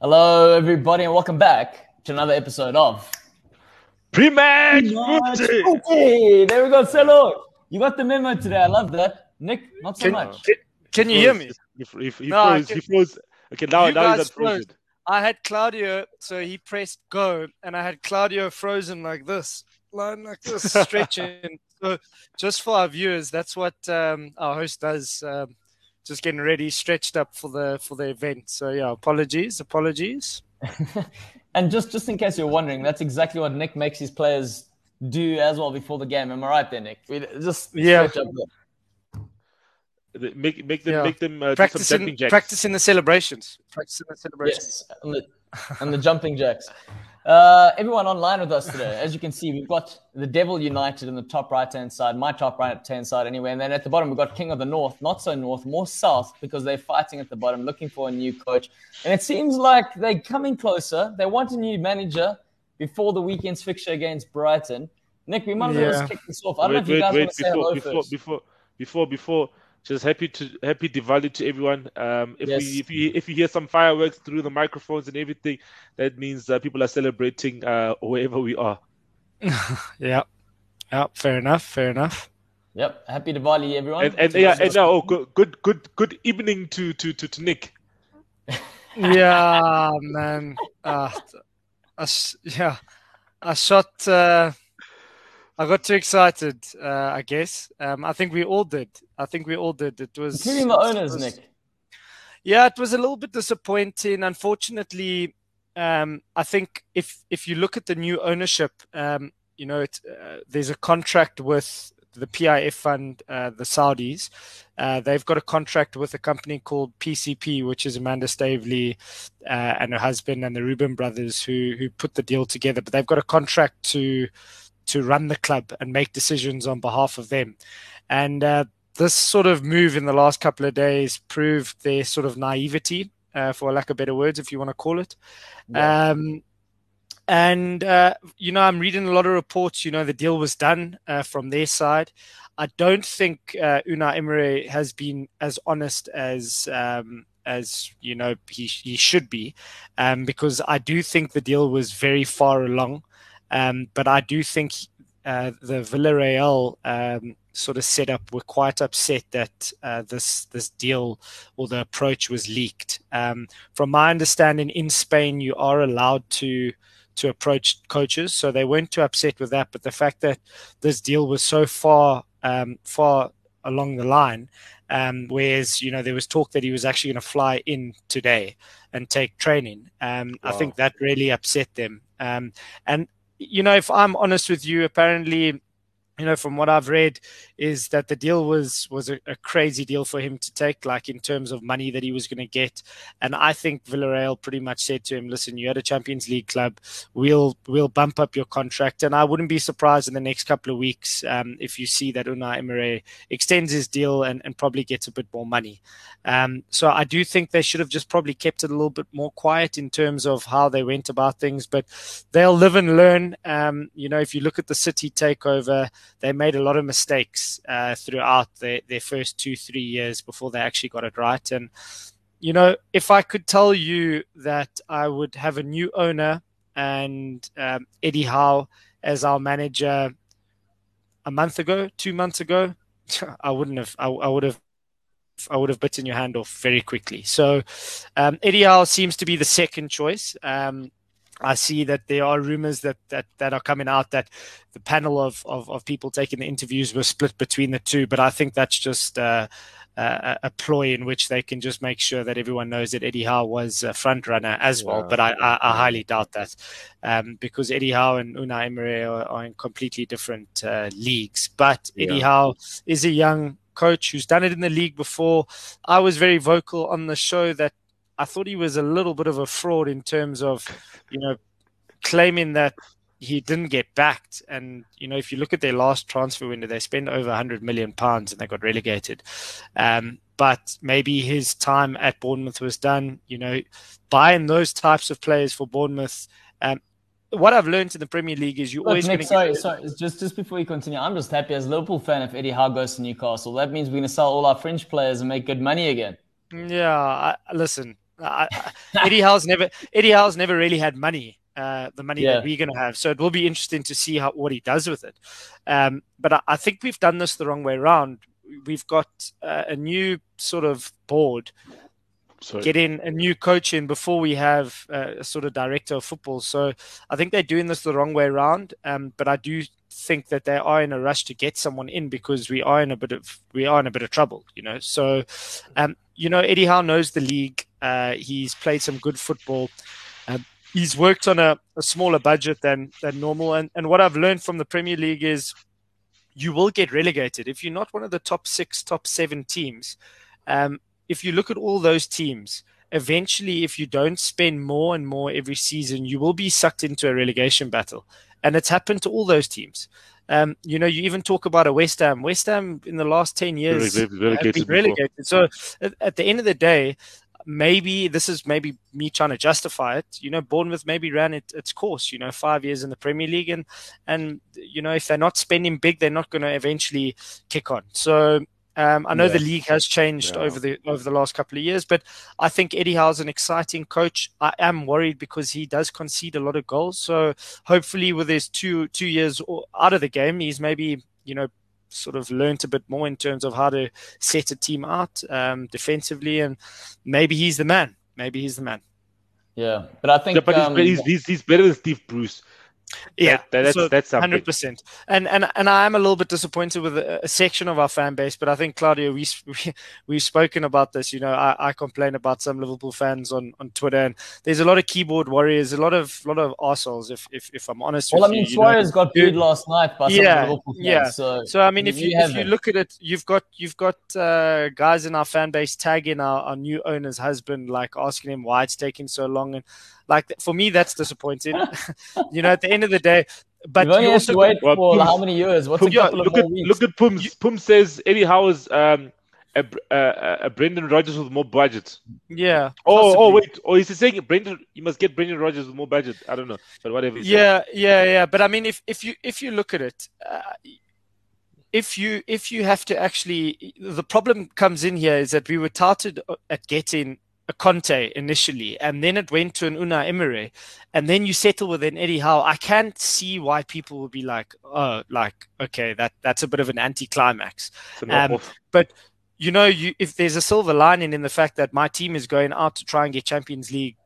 Hello, everybody, and welcome back to another episode of Pre-match Pre-match footy. Footy. There we go, Selo. You got the memo today. I love that. Nick, not so Can- much. Can, can you hear me? He, he, he No, froze. He froze. Okay, now, You now he's guys unfrozen. froze. I had Claudio, so he pressed go, and I had Claudio frozen like this, lying like this, stretching. So, just for our viewers, that's what um, our host does. Um, just getting ready, stretched up for the for the event. So yeah, apologies, apologies. And just, just in case you're wondering, that's exactly what Nick makes his players do as well before the game. Am I right there, Nick? We just Yeah. stretch up there. The- Make, make them, Yeah. make them uh, do some Practicing, jumping jacks. practicing the celebrations. Practicing the celebrations. Yes, and the, and the jumping jacks. Uh, everyone online with us today. As you can see, we've got the Devil United in the top right hand side, my top right hand side anyway. And then at the bottom, we've got King of the North, not so north, more south, because they're fighting at the bottom, looking for a new coach. And it seems like they're coming closer. They want a new manager before the weekend's fixture against Brighton. Nick, we might as well Yeah. just kick this off. I don't know if you wait, guys want wait. to say Before, hello before, first. before, before, before. Just happy to happy Diwali to everyone. Um, if Yes. we if you if you hear some fireworks through the microphones and everything, that means uh, people are celebrating uh, wherever we are. Yeah, yeah. Fair enough. Fair enough. Yep. Happy Diwali, everyone. And and yeah, and now oh, good good good good evening to to to, to Nick. yeah, man. Uh, I, s- yeah, I shot. Uh, I got too excited. Uh, I guess. Um, I think we all did. I think we all did. It was Including the owners, was- Nick. Yeah, it was a little bit disappointing. Unfortunately, um, I think if if you look at the new ownership, um, you know, it, uh, there's a contract with the PIF fund, uh, the Saudis. Uh, they've got a contract with a company called PCP, which is Amanda Staveley uh, and her husband and the Reuben brothers who who put the deal together. But they've got a contract to to run the club and make decisions on behalf of them. And uh, this sort of move in the last couple of days proved their sort of naivety, uh, for lack of better words, if you want to call it. Yeah. Um, and uh, you know, I'm reading a lot of reports. You know, the deal was done uh, from their side. I don't think uh, Unai Emery has been as honest as um, as you know he he should be, um, because I do think the deal was very far along. Um, but I do think uh, the Villarreal um, sort of setup were quite upset that uh, this this deal or the approach was leaked. Um, from my understanding, in Spain, you are allowed to to approach coaches, so they weren't too upset with that. But the fact that this deal was so far um, far along the line, um, whereas you know there was talk that he was actually going to fly in today and take training. Um, I think that really upset them. Um, and you know, if I'm honest with you, apparently, you know, from what I've read, is that the deal was was a, a crazy deal for him to take, like in terms of money that he was going to get. And I think Villarreal pretty much said to him, "Listen, you had a Champions League club. We'll we'll bump up your contract." And I wouldn't be surprised in the next couple of weeks um, if you see that Unai Emery extends his deal and, and probably gets a bit more money. Um, so I do think they should have just probably kept it a little bit more quiet in terms of how they went about things. But they'll live and learn. Um, you know, if you look at the City takeover, they made a lot of mistakes uh, throughout their, their first two, three years before they actually got it right. And, you know, if I could tell you that I would have a new owner and um, Eddie Howe as our manager a month ago, two months ago, I wouldn't have, I, I would have I would have bitten your hand off very quickly. So um, Eddie Howe seems to be the second choice. Um, I see that there are rumors that, that, that are coming out that the panel of, of, of people taking the interviews were split between the two, but I think that's just uh, a, a ploy in which they can just make sure that everyone knows that Eddie Howe was a front runner as well. Yeah. But I, I, I highly doubt that um, because Eddie Howe and Unai Emery are, are in completely different uh, leagues. But Eddie Yeah. Howe is a young coach who's done it in the league before. I was very vocal on the show that I thought he was a little bit of a fraud in terms of, you know, claiming that he didn't get backed. And, you know, if you look at their last transfer window, they spent over 100 million pounds and they got relegated. Um, but maybe his time at Bournemouth was done, you know, buying those types of players for Bournemouth Um, what I've learned in the Premier League is you Look, always Nick, get... sorry, sorry. Just just before you continue, I'm just happy as a Liverpool fan if Eddie Howe goes to Newcastle. That means we're going to sell all our French players and make good money again. Yeah, I, listen, I, Eddie Howe's never Eddie Howe's never really had money. Uh, the money Yeah. that we're going to have, so it will be interesting to see how what he does with it. Um, but I, I think we've done this the wrong way around. We've got uh, a new sort of board Sorry. get in a new coach in before we have uh, a sort of director of football. So I think they're doing this the wrong way around. Um, but I do think that they are in a rush to get someone in because we are in a bit of we are in a bit of trouble, you know. So, um, you know, Eddie Howe knows the league. Uh, he's played some good football. Um, he's worked on a, a smaller budget than than normal. And and what I've learned from the Premier League is you will get relegated if you're not one of the top six, top seven teams. Um, if you look at all those teams, eventually, if you don't spend more and more every season, you will be sucked into a relegation battle. And it's happened to all those teams. Um, you know, you even talk about a West Ham. West Ham in the last 10 years Relegated- relegated have been before. relegated. So at, at the end of the day, maybe this is maybe me trying to justify it. You know, Bournemouth maybe ran it, its course. You know, five years in the Premier League, and and you know if they're not spending big, they're not going to eventually kick on. So. Um, I know Yeah. the league has changed Yeah. over the over the last couple of years, but I think Eddie Howe's an exciting coach. I am worried because he does concede a lot of goals. So hopefully, with his two two years out of the game, he's maybe you know sort of learnt a bit more in terms of how to set a team out um, defensively, and maybe he's the man. Maybe he's the man. Yeah, but I think Yeah, but he's- um, he's, he's, he's better than Steve Bruce. Yeah, That- that's so that's hundred percent. And and and I am a little bit disappointed with a, a section of our fan base, but I think Claudio, we, we we've spoken about this. You know, I, I complain about some Liverpool fans on, on Twitter, and there's a lot of keyboard warriors, a lot of lot of assholes. If if, if I'm honest well, with I mean, you, you know. Suarez got booed last night by some Yeah, of Liverpool fans. yeah. So, So I mean, if You you, if you look at it, you've got you've got uh, guys in our fan base tagging our, our new owner's husband, like asking him why it's taking so long, and like for me, that's disappointing. you know, at the end of the day, but you've only have also to wait Well, for Pums- how many years? What's a couple of look more at weeks? look at Pums. Pums says Eddie Howe's um, a, a, a Brendan Rodgers with more budget. yeah. Oh, oh possibly. wait. Oh, he's saying Brendan. You must get Brendan Rodgers with more budget. I don't know, but whatever. he said. Yeah, yeah, yeah. But I mean, if if you if you look at it, uh, if you if you have to actually, the problem comes in here is that we were touted at getting a Conte initially, and then it went to an Unai Emery, and then you settle with an Eddie Howe. I can't see why people would be like, oh, like okay, that that's a bit of an anticlimax. Um. But you know, you if there's a silver lining in the fact that my team is going out to try and get Champions League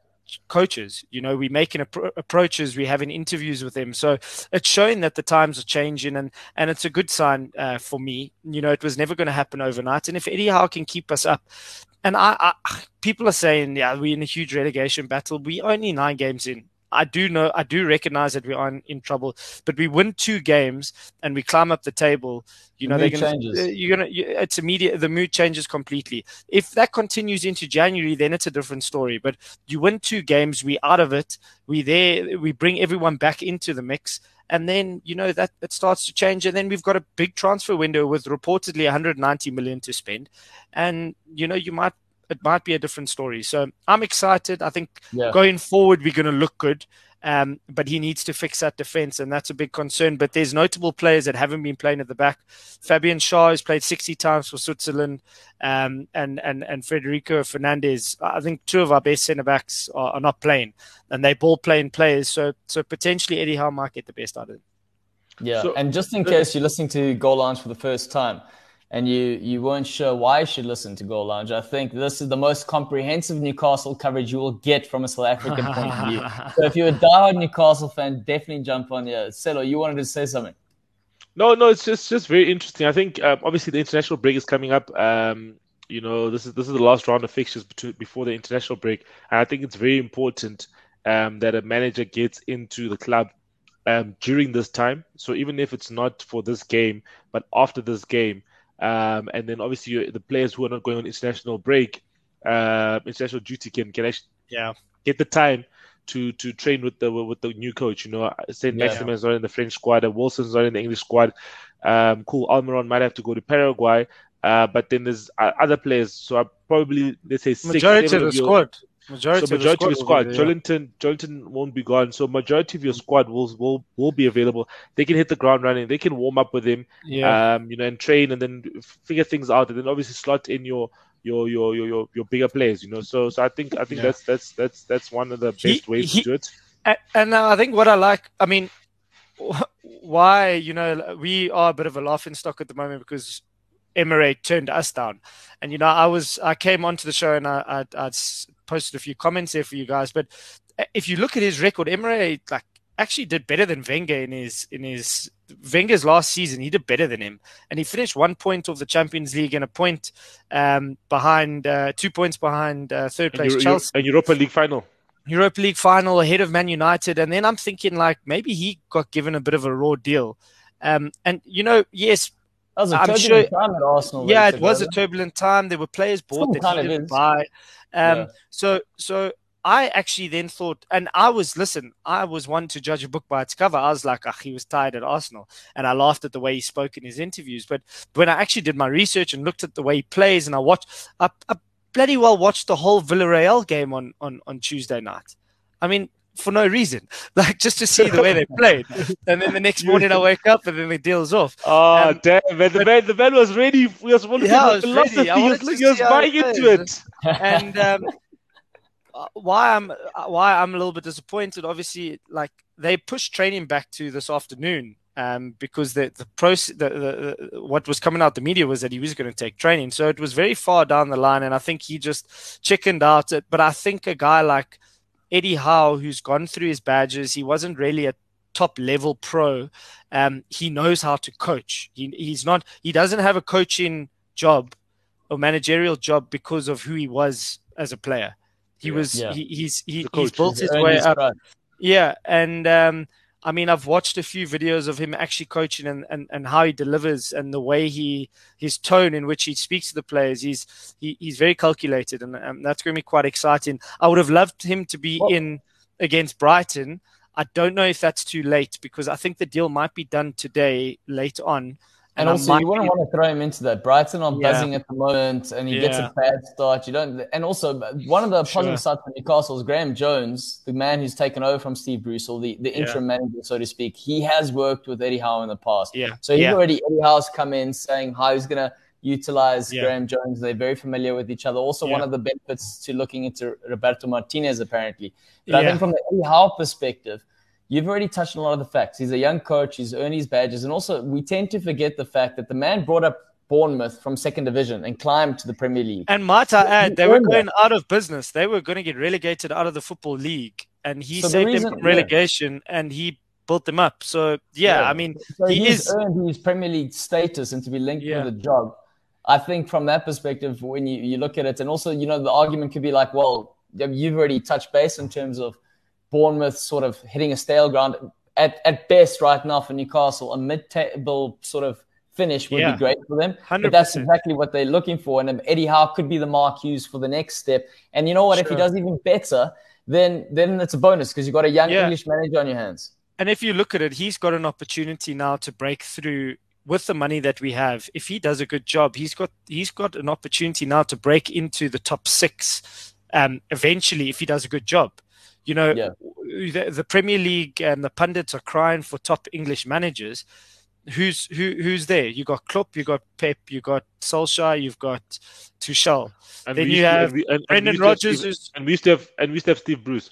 coaches. You know, we're making appro- approaches, we're having interviews with them. So it's showing that the times are changing, and and it's a good sign uh, for me. You know, it was never going to happen overnight, and if Eddie Howe can keep us up. And I, I, people are saying, yeah, we're in a huge relegation battle. We only nine games in. I do know, I do recognize that we are in, in trouble, but we win two games and we climb up the table. You The know, they're gonna, changes. uh, you're gonna, you, it's immediate. The mood changes completely. If that continues into January, then it's a different story. But you win two games, we out of it. We there, we bring everyone back into the mix, and then you know that it starts to change. And then we've got a big transfer window with reportedly 190 million to spend, and you know you might it might be a different story. So I'm excited. I think Yeah. going forward we're going to look good. Um, but he needs to fix that defense, and that's a big concern. But there's notable players that haven't been playing at the back. Fabian Schär has played 60 times for Switzerland, um, and and and Federico Fernandez. I think two of our best centre backs are, are not playing, and they ball playing players. So so potentially Eddie Howe might get the best out of it. Yeah, So- and just in case you're listening to Goal Lounge for the first time and you, you weren't sure why you should listen to Goal Lounge, I think this is the most comprehensive Newcastle coverage you will get from a South African point of view. So if you're a diehard Newcastle fan, definitely jump on here. Celo, you wanted to say something. No, no, it's just just very interesting. I think um, obviously the international break is coming up. Um, you know, this is this is the last round of fixtures between, before the international break, and I think it's very important um, that a manager gets into the club um, during this time. So even if it's not for this game, but after this game, um, and then obviously the players who are not going on international break, uh, international duty can can actually Yeah. get the time to to train with the with the new coach. You know, Saint Yeah. Maximin's not in the French squad, and Wilson's not in the English squad. Um, cool, Almiron might have to go to Paraguay, uh, but then there's uh, other players. So I probably let's say six, Majority of the of your, squad. Majority, so majority of, squad, of your squad. Joelinton, Joelinton won't be gone. So majority of your squad will will will be available. They can hit the ground running. They can warm up with him. Yeah. Um, you know, and train and then figure things out, and then obviously slot in your your your your your, your bigger players. You know, so so I think I think yeah. that's that's that's that's one of the best he, ways he, to do it. And I think what I like, I mean, why you know we are a bit of a laughing stock at the moment because Emery turned us down. And you know, I was I came onto the show and I I I'd posted a few comments there for you guys. But uh, if you look at his record, Emery like actually did better than Wenger in his in his Wenger's last season. He did better than him, and he finished one point of the Champions League and a point um, behind, uh, two points behind uh, third place and Chelsea. And Europa League final. Europa League final ahead of Man United, and then I'm thinking like maybe he got given a bit of a raw deal. Um, and you know, yes, that was a turbulent sure, time at Arsenal. Yeah, it was a turbulent time. There were players bought that he didn't buy. Um, yeah. So, so I actually then thought, and I was listen, I was one to judge a book by its cover. I was like, ah, he was tired at Arsenal, and I laughed at the way he spoke in his interviews. But when I actually did my research and looked at the way he plays, and I watched, I, I bloody well watched the whole Villarreal game on on on Tuesday night. I mean, for no reason, like just to see the way they played. And then the next morning I wake up and then the deal's off. Oh um, damn! Man. The man, the man was ready. He was one yeah, was philosophy. He was, he was buying into it. And um, uh, why I'm uh, why I'm a little bit disappointed. Obviously, like they pushed training back to this afternoon um, because the the process, the, the, the, what was coming out the media was that he was going to take training. So it was very far down the line, and I think he just chickened out. It, but I think a guy like Eddie Howe, who's gone through his badges, he wasn't really a top level pro. Um, he knows how to coach. He, he's not. He doesn't have a coaching job or managerial job because of who he was as a player. He yeah, was. Yeah. He, he's he, he's built his way up. Right. Yeah, and um, I mean, I've watched a few videos of him actually coaching and, and, and how he delivers and the way he his tone in which he speaks to the players. He's he, he's very calculated, and um, that's going to be quite exciting. I would have loved him to be well, in against Brighton. I don't know if that's too late because I think the deal might be done today, late on. And, and also, you wouldn't want to throw him into that. Brighton are yeah. buzzing at the moment, and he yeah. gets a bad start. You don't. And also, uh, one of the sure. positive sides for Newcastle is Graham Jones, the man who's taken over from Steve Bruce, or the, the interim yeah. manager, so to speak. He has worked with Eddie Howe in the past. Yeah. So he's already Eddie Howe's come in saying how he's going to utilize Graham Jones. They're very familiar with each other. Also, one of the benefits to looking into Roberto Martinez, apparently. But I think from the Eddie Howe perspective you've already touched on a lot of the facts. He's a young coach, he's earned his badges. And also, we tend to forget the fact that the man brought up Bournemouth from second division and climbed to the Premier League. And might I add, they were going out of business. They were going to get relegated out of the Football League. And he so saved the reason, them from relegation yeah. and he built them up. So, yeah, yeah. I mean, so he he's is... earned his Premier League status and to be linked yeah. with a job. I think from that perspective, when you, you look at it, and also, you know, the argument could be like, well, you've already touched base in terms of Bournemouth sort of hitting a stale ground at, at best right now for Newcastle. A mid-table sort of finish would yeah. be great for them. 100%. But that's exactly what they're looking for. And Eddie Howe could be the Mark Hughes for the next step. And you know what? Sure. If he does even better, then then it's a bonus because you've got a young yeah. English manager on your hands. And if you look at it, he's got an opportunity now to break through with the money that we have. If he does a good job, he's got he's got an opportunity now to break into the top six. Um, eventually, if he does a good job. You know, yeah. the, the, Premier League and the pundits are crying for top English managers. Who's who? Who's there? You got Klopp, you got Pep, you got Solskjaer, you've got Tuchel. And then you have and, and Brendan Rodgers, Steve, and we still have and we still have Steve Bruce.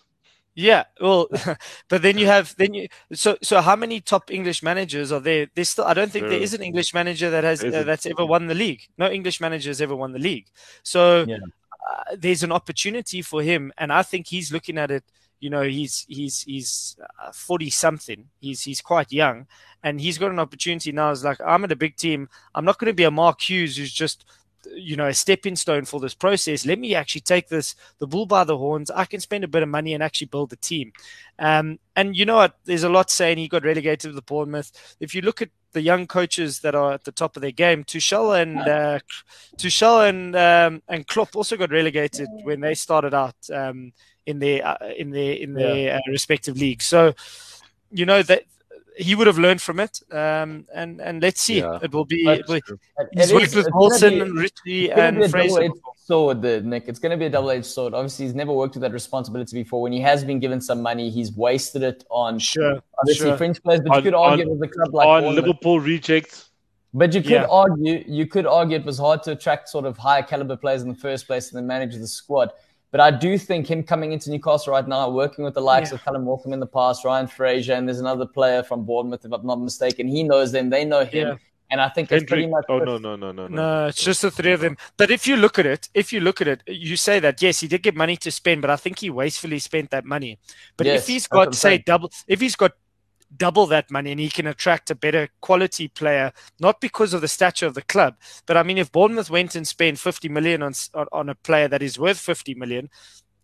Yeah, well, but then you have then you so so how many top English managers are there? There's still I don't think there is an English manager that has uh, that's ever won the league. No English manager has ever won the league. So yeah. Uh, there's an opportunity for him, and I think he's looking at it you know he's he's he's uh, 40 something he's he's quite young and he's got an opportunity now. It's like i'm at a big team. I'm not going to be a mark hughes who's just you know a stepping stone for this process. Let me actually take this the bull by the horns. I can spend a bit of money and actually build a team. Um, and you know what? There's a lot saying he got relegated to the bournemouth. If you look at the young coaches that are at the top of their game tuchel and uh, tuchel and um, and klopp also got relegated when they started out um, in their uh, in their in their yeah. uh, respective leagues. So, you know that he would have learned from it. Um, and and let's see. Yeah. It will be. It will, it he's is- worked with it's gonna Wilson be- and Ritchie and a Fraser. double-edged sword, the, Nick. It's going to be a double-edged sword. Obviously, he's never worked with that responsibility before. When he has been given some money, he's wasted it on Sure, obviously sure. French players. But On- you could argue on- it was a club like on Liverpool rejects. But you could Yeah. argue, you could argue it was hard to attract sort of higher caliber players in the first place and then manage the squad. But I do think him coming into Newcastle right now, working with the likes Yeah. of Callum Walker in the past, Ryan Fraser, and there's another player from Bournemouth, if I'm not mistaken. He knows them, they know him, Yeah. and I think it's pretty much. Oh no no no no no. No, it's just the three of them. But if you look at it, if you look at it, you say that yes, he did get money to spend, but I think he wastefully spent that money. But Yes, if he's got say double, if he's got double that money and he can attract a better quality player, not because of the stature of the club, but I mean, if Bournemouth went and spent 50 million on on, a player that is worth 50 million,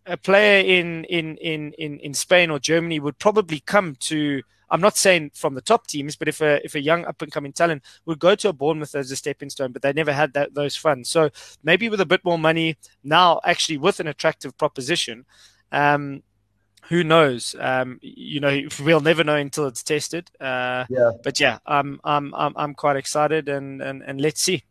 a player in in in in in Spain or Germany would probably come to. I'm not saying from the top teams, but if a if a young up and coming talent would go to a Bournemouth as a stepping stone, but they never had that those funds. So maybe with a bit more money now, actually with an attractive proposition, um, who knows? Um, you know, we'll never know until it's tested. Uh, Yeah. But yeah, I'm I'm I'm I'm quite excited, and and and let's see.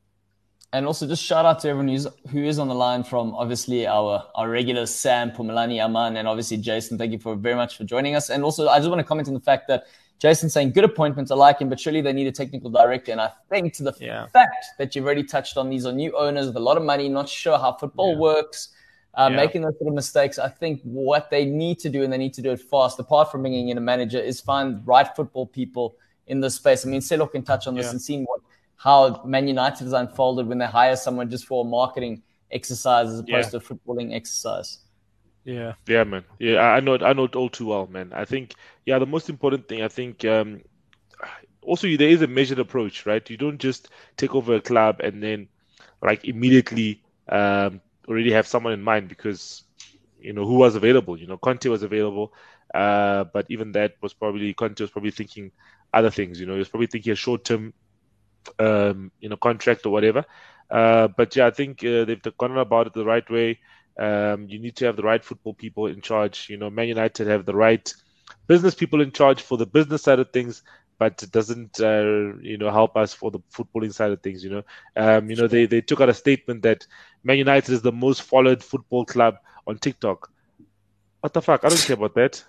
And also, just shout out to everyone who's who is on the line from obviously our our regulars Sam, Pumalani, Aman, and obviously Jason. Thank you for very much for joining us. And also, I just want to comment on the fact that Jason saying good appointments. I like him, but surely they need a technical director. And I think to the Yeah. fact that you've already touched on, these are new owners with a lot of money, not sure how football Yeah. works. Uh, Yeah. Making those sort of mistakes, I think what they need to do, and they need to do it fast, apart from bringing in a manager, is find right football people in this space. I mean, Selo can touch on this Yeah. and see what how Man United has unfolded when they hire someone just for a marketing exercise as opposed Yeah. to a footballing exercise. Yeah. Yeah, man. Yeah, I I know it. I know it all too well, man. I think, yeah, the most important thing, I think, um, also there is a measured approach, right? You don't just take over a club and then, like, immediately um, already have someone in mind because, you know, who was available? You know, Conte was available, uh, but even that was probably Conte was probably thinking other things. You know, he was probably thinking a short-term, um, you know, contract or whatever. Uh, but yeah, I think uh, they've gone about it the right way. Um, you need to have the right football people in charge. You know, Man United have the right business people in charge for the business side of things, but it doesn't, uh, you know, help us for the footballing side of things. You know, um, you know, they they took out a statement that Man United is the most followed football club on TikTok. What the fuck? I don't care about that.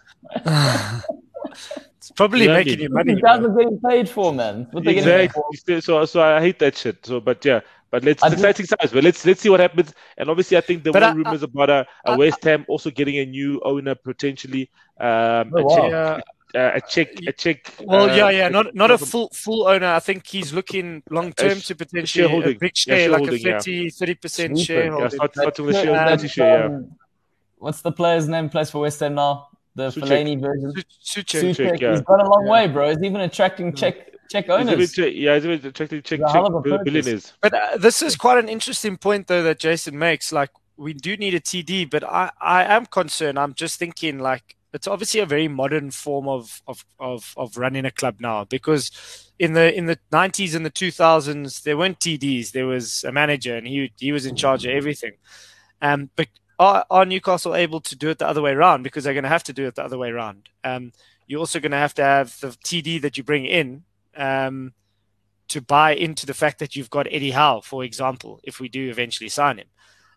It's probably Yeah, I making mean- you money. These guys man. are getting paid for, man. What they're getting paid Exactly. So, so I hate that shit. So, but yeah, but let's I it's do- exciting times. But let's let's see what happens. And obviously, I think there But were I- rumors about a, a I- West Ham also getting a new owner potentially. Um, Oh, a, wow. Czech, Yeah. uh, a Czech, a Czech. Well, uh, yeah, yeah, not not a full full owner. I think he's looking long term to potentially a shareholding. big Yeah, share, like a shareholding, 30 30 percent Super. Yeah, shareholding. start, starting with That's the share, good. 30 share, yeah. What's the player's name? Plays for West Ham now. The Soucek. Fellaini version. Su- Soucek. Soucek. Soucek, yeah. He's gone a long Yeah. way, bro. He's even attracting Czech Czech He's owners. bit, yeah, he's a bit attractive Czech, Czech hell of a bill- purchase. billionaires. But uh, this is quite an interesting point, though, that Jason makes. Like, we do need a TD, but I, I am concerned. I'm just thinking, like, it's obviously a very modern form of, of, of, of running a club now because in the in the 90s and the 2000s there weren't TDs. There was a manager and he he was in charge of everything. Um, but are, are Newcastle able to do it the other way around? Because they're going to have to do it the other way around. Um, you're also going to have to have the TD that you bring in. Um, to buy into the fact that you've got Eddie Howe, for example, if we do eventually sign him.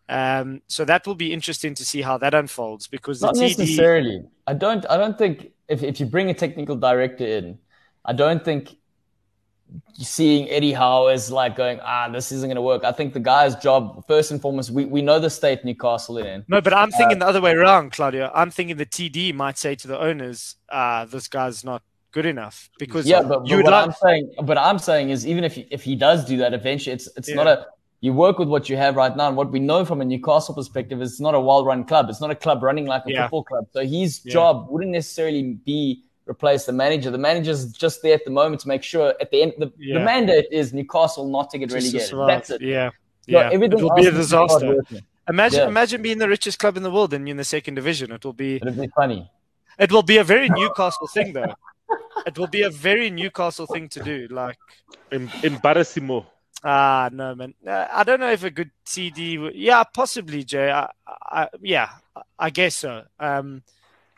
Um, so that will be interesting to see how that unfolds because the Not TD. necessarily. I don't. I don't think if, if you bring a technical director in, I don't think seeing Eddie Howe is like going, ah, this isn't going to work. I think the guy's job, first and foremost, we, we know the state Newcastle in. No, but I'm thinking the other way around, Claudio. I'm thinking the TD might say to the owners, uh, this guy's not good enough because Yeah, but, but what like. I'm saying, but I'm saying is even if he, if he does do that eventually, it's it's not a you work with what you have right now, and what we know from a Newcastle perspective is it's not a well-run club. It's not a club running like a Yeah. football club. So his Yeah. job wouldn't necessarily be replace the manager. The manager's just there at the moment to make sure at the end the, the mandate is Newcastle not to get just relegated. survive. That's it. Yeah. So Yeah. It everything will be a disaster. Imagine, Yeah. imagine being the richest club in the world and you're in the second division. It will be, It'd be funny. it will be a very Newcastle thing, though. It will be a very Newcastle thing to do. Like, Em- Embarrassimo. Ah, no, man. Uh, I don't know if a good TD. Would, yeah, possibly, Jay. I, I, yeah, I guess so. Um,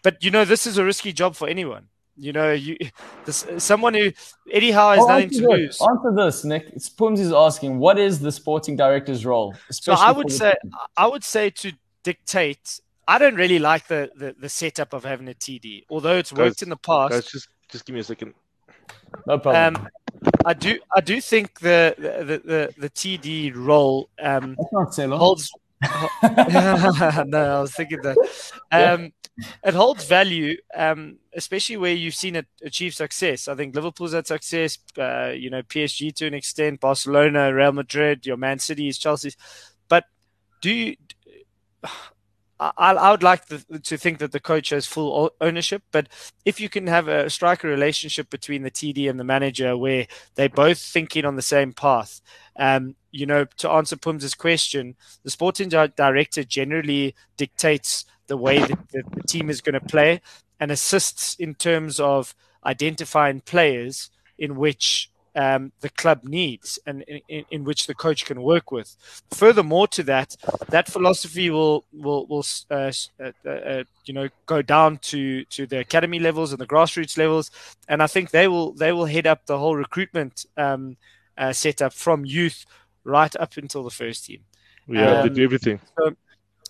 but you know, this is a risky job for anyone. you know, you this, someone who Eddie Howe has oh, nothing to lose. Answer this, Nick. Spooms is asking, what is the sporting director's role? So I would say, I would say to dictate. I don't really like the, the, the setup of having a TD, although it's worked guys, in the past. Guys, just just give me a second. No problem. Um, I do I do think the the the, the TD role um, holds. no, I was thinking that. Um, it holds value, um, especially where you've seen it achieve success. I think Liverpool's had success, uh, you know, PSG to an extent, Barcelona, Real Madrid, your Man City's, Chelsea's. But do you? I, I would like the, to think that the coach has full ownership, but if you can have a striker relationship between the TD and the manager where they're both thinking on the same path, um, you know, to answer Pum's question, the sporting director generally dictates the way that the, the team is going to play and assists in terms of identifying players in which um, the club needs and in, in, which the coach can work with. Furthermore to that, that philosophy will will will uh, uh, uh, you know go down to to the academy levels and the grassroots levels, and I think they will they will head up the whole recruitment um, uh, setup from youth right up until the first team. Yeah, um, they do everything. So,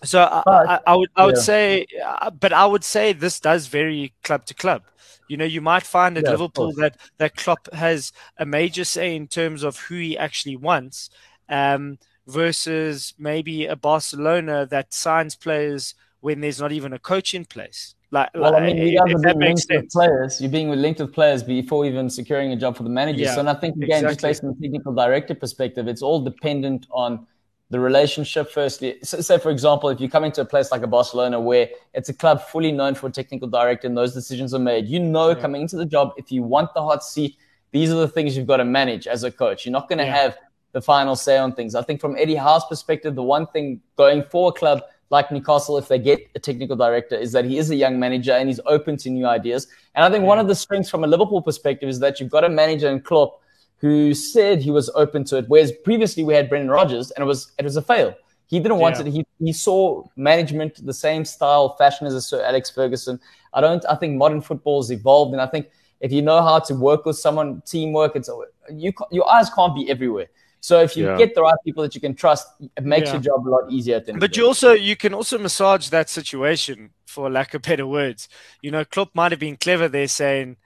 so I, I, I, would I would yeah. say, uh, but I would say this does vary club to club. You know, you might find at yeah, Liverpool that that Klopp has a major say in terms of who he actually wants, um, versus maybe a Barcelona that signs players when there's not even a coach in place. Like, well, I mean, you guys are being linked sense. with players. You're being linked with players before even securing a job for the manager. Yeah, so, and I think again, exactly. just based on the technical director perspective, it's all dependent on the relationship firstly so, say for example if you come into a place like a barcelona where it's a club fully known for a technical director and those decisions are made you know yeah. coming into the job if you want the hot seat these are the things you've got to manage as a coach you're not going to yeah. have the final say on things i think from eddie howe's perspective the one thing going for a club like newcastle if they get a technical director is that he is a young manager and he's open to new ideas and i think yeah. one of the strengths from a liverpool perspective is that you've got a manager in Klopp who said he was open to it. Whereas previously we had Brendan Rodgers and it was it was a fail. He didn't want yeah. it. He he saw management the same style, fashion as a Sir Alex Ferguson. I don't. I think modern football's evolved, and I think if you know how to work with someone, teamwork, it's you. Your eyes can't be everywhere. So if you yeah. get the right people that you can trust, it makes yeah. your job a lot easier. At the but you also you can also massage that situation, for lack of better words. You know, Klopp might have been clever there, saying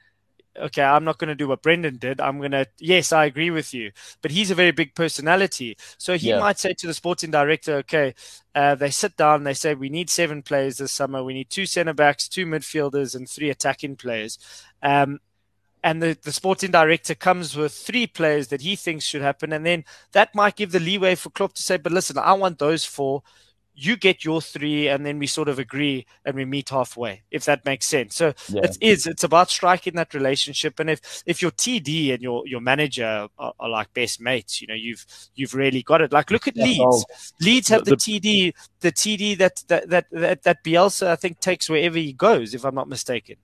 okay, I'm not going to do what Brendan did. I'm going to, yes, I agree with you. But he's a very big personality. So he yeah. might say to the sporting director, okay, uh, they sit down, they say, we need seven players this summer. We need two centre backs, two midfielders, and three attacking players. Um, and the, the sporting director comes with three players that he thinks should happen. And then that might give the leeway for Klopp to say, but listen, I want those four you get your three and then we sort of agree and we meet halfway if that makes sense. So yeah. it is it's about striking that relationship. And if if your td and your your manager are, are like best mates you know you've you've really got it. Like look at yeah, leeds. Leeds have the, the, td the td that that, that that that bielsa i think takes wherever he goes if i'm not mistaken.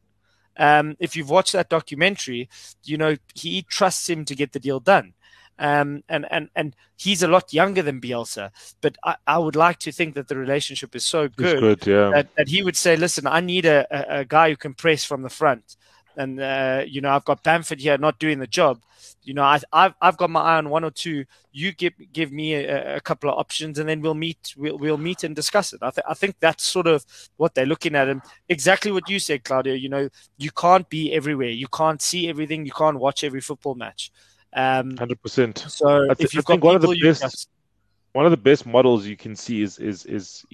Um, if you've watched that documentary you know he trusts him to get the deal done um, and and and he's a lot younger than Bielsa, but I, I would like to think that the relationship is so good, good yeah. that, that he would say, "Listen, I need a, a, a guy who can press from the front." and uh, you know I've got Bamford here not doing the job. You know I, have I've got my eye on one or two. You give give me a, a, couple of options, and then we'll meet we'll, we'll meet and discuss it. I, th- I think that's sort of what they're looking at, and exactly what you said, Claudio. You know you can't be everywhere. You can't see everything. You can't watch every football match. Um, Hundred percent. So I, th- if you've I think one of the best, one of the best models you can see is is is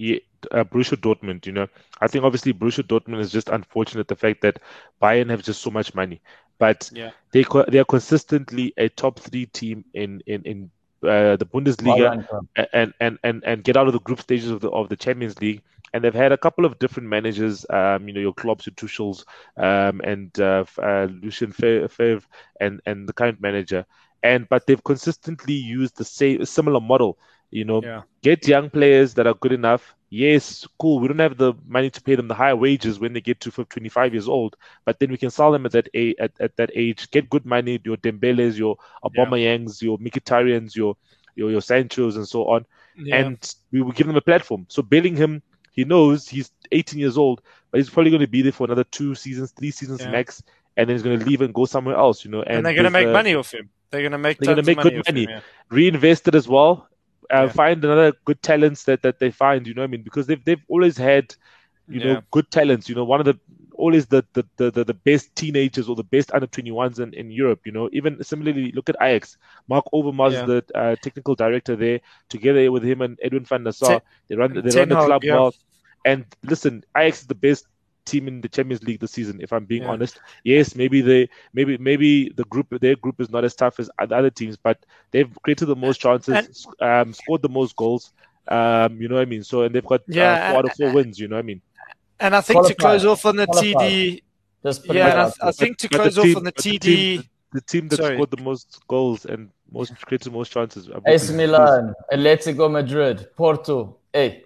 uh, Borussia Dortmund. You know, I think obviously Borussia Dortmund is just unfortunate the fact that Bayern have just so much money, but yeah. they co- they are consistently a top three team in in in uh, the Bundesliga and, and and and get out of the group stages of the of the Champions League and they've had a couple of different managers. Um, you know, your Klopps, your Tuchels, um, and uh, uh, Lucien Favre, and and the current manager. And but they've consistently used the same similar model. You know, yeah. get young players that are good enough. Yes, cool. We don't have the money to pay them the higher wages when they get to 25 years old, but then we can sell them at that age. At, at that age, get good money. Your Dembeles, your Aubameyangs, yeah. your Mkhitaryan's, your your your Sancho's, and so on. Yeah. And we will give them a platform. So Bellingham he knows he's 18 years old, but he's probably going to be there for another two seasons, three seasons yeah. max. and then he's going to leave and go somewhere else. You know, and, and they're going to make uh, money off him. They're going to make they're going to make money good money. Him, yeah. Reinvest it as well. Uh, yeah. Find another good talents that, that they find. You know, I mean, because they've they've always had, you know, good talents. You know, one of the always the the, the, the best teenagers or the best under 21s in, in Europe. You know, even similarly, look at Ajax. Mark Overmars, yeah. the uh, technical director there, together with him and Edwin van der Sar, they run they run the club yeah. well. And listen, Ajax is the best team in the Champions League this season. If I'm being yeah. honest, yes, maybe they maybe maybe the group their group is not as tough as other teams, but they've created the most chances, um, scored the most goals. Um, you know what I mean? So and they've got yeah, uh, four out of four wins. You know what I mean? And I think Qualify. to close off on the Qualify. TD, yeah, I, I, think to close team, off on the TD, the team, the team that sorry. scored the most goals and most created most chances. AC Milan, Atletico Madrid, Porto. Hey,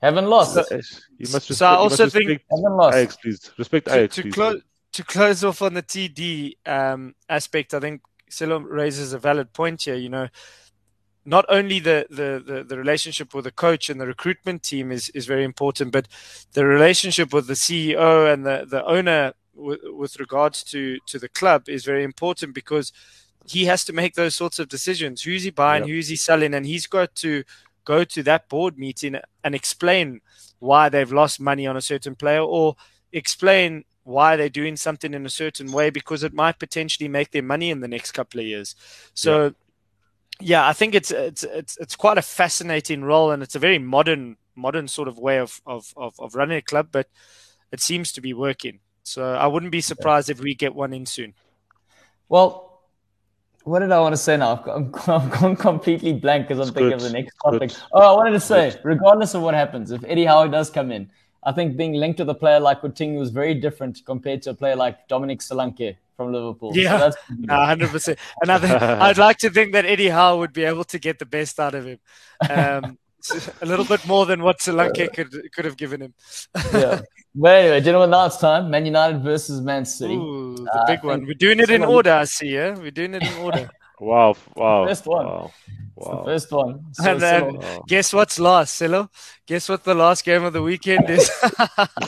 haven't lost. So, you must respect, so I also think respect haven't lost. Ajax, please respect to, Ajax, to please. Close, to close off on the TD um, aspect, I think Silo raises a valid point here. You know, not only the, the, the, the, relationship with the coach and the recruitment team is, is very important, but the relationship with the CEO and the, the owner with, with regards to, to the club is very important because he has to make those sorts of decisions. Who's he buying? Yep. Who's he selling? And he's got to go to that board meeting and explain why they've lost money on a certain player or explain why they're doing something in a certain way because it might potentially make their money in the next couple of years. So yep yeah, I think it's it's it's it's quite a fascinating role, and it's a very modern modern sort of way of of of, of running a club, but it seems to be working. So I wouldn't be surprised if we get one in soon. Well, what did I want to say now? I'm, I'm gone completely blank because I'm it's thinking of the next topic. Good. Oh, I wanted to say, regardless of what happens, if Eddie Howe does come in, I think being linked with a player like Coutinho was very different compared to a player like Dominic Solanke from Liverpool. Yeah, hundred percent. And I I'd like to think that Eddie Howe would be able to get the best out of him, um, a little bit more than what Solanke could could have given him. yeah. But anyway, gentlemen, now it's time. Man United versus Man City. Ooh, the uh, big one. We're doing it in order. I see. Yeah, we're doing it in order. wow! Wow! First one. Wow. Wow. the first one. So, and then wow. guess what's last, Silo? Guess what the last game of the weekend is?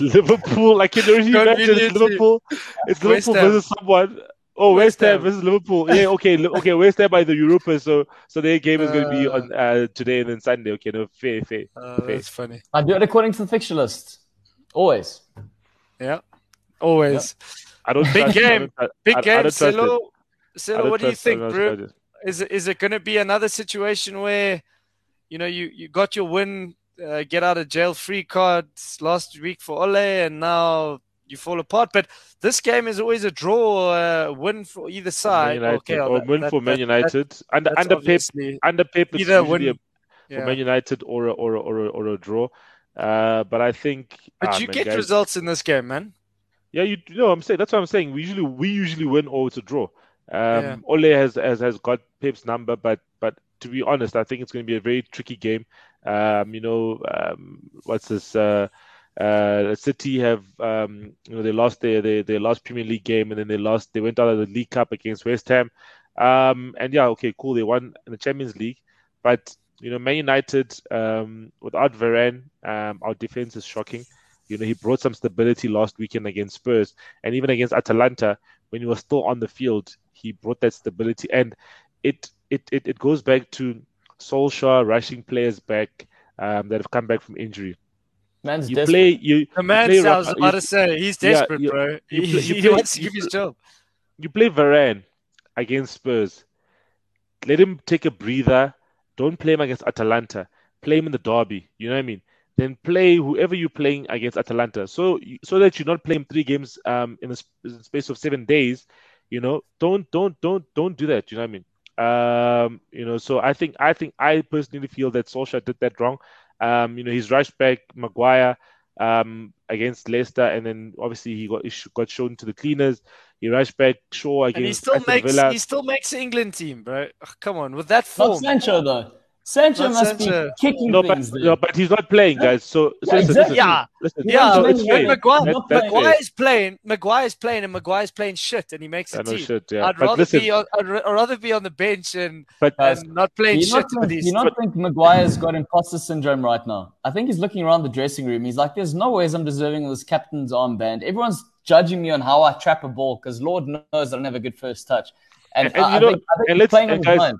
Liverpool. I can already imagine it's Liverpool. It's West Liverpool versus someone. Oh, West, West Ham versus Liverpool. Yeah, okay, okay. West Ham by the Europa, so so their game is going to be uh, on uh, today and then Sunday. Okay, no, fair, fair. Uh, fair. That's funny. I do it according to the fixture list. Always. Yeah, always. Yeah. I don't big game. I big I, game. Silo, Silo, what do you think, bro? is is it going to be another situation where you know you you got your win uh, get out of jail free cards last week for Ole and now you fall apart. But this game is always a draw uh, win for either side. Okay or that, win that, for Man United that, under under Pep under Pep either win a, yeah. for Man United or a, or a, or a, or a draw. Uh, but I think but ah, you man, get guys, results in this game man. Yeah you know I'm saying? That's what I'm saying. We usually we usually win or it's a draw. Um, yeah. Ole has, has has got Pep's number, but but to be honest, I think it's going to be a very tricky game. Um, you know, um, what's this? Uh, uh, City have um, you know they lost their, their their last Premier League game, and then they lost. They went out of the League Cup against West Ham. Um, and yeah, okay, cool. They won in the Champions League, but you know, Man United um, without Varane, um, our defense is shocking. You know, he brought some stability last weekend against Spurs, and even against Atalanta when he was still on the field, he brought that stability, and it it it, it goes back to Solskjaer rushing players back um, that have come back from injury. Man's you desperate. play you. The man play, I was about to say he's desperate, yeah, bro. You, he, you he play, wants to give his job. You play Varane against Spurs. Let him take a breather. Don't play him against Atalanta. Play him in the derby. You know what I mean? Then play whoever you're playing against Atalanta. So so that you're not playing three games um in the, in the space of seven days you know, don't don't don't don't do that. You know what I mean? Um, you know, so I think I think I personally feel that Solskjaer did that wrong. Um, you know, he's rushed back Maguire um, against Leicester, and then obviously he got he got shown to the cleaners. He rushed back Shaw against and he still Aston makes Villa. he still makes England team, bro. Oh, come on, with that form. Not Sancho though. Sancho Not must Sancho. be kicking No, things. but, no, but he's not playing, guys. So, so Yeah, listen, exactly. listen, Yeah. listen. Yeah, So when- it's when fair. Maguire- That- that's fair. Maguire's playing, Maguire's playing, and Maguire's playing shit, and he makes I the know team. shit, yeah. I'd But rather listen, be on, I'd, I'd rather be on the bench and, but and uh, not Do playing you shit not, with think, do these. you not think Maguire's got imposter syndrome right now? I think he's looking around the dressing room. He's like, "There's no ways I'm deserving of this captain's armband. Everyone's judging me on how I trap a ball because Lord knows I don't have a good first touch. And, And- and I, you I know- think, I think and he's let's- playing and with guys- his mind.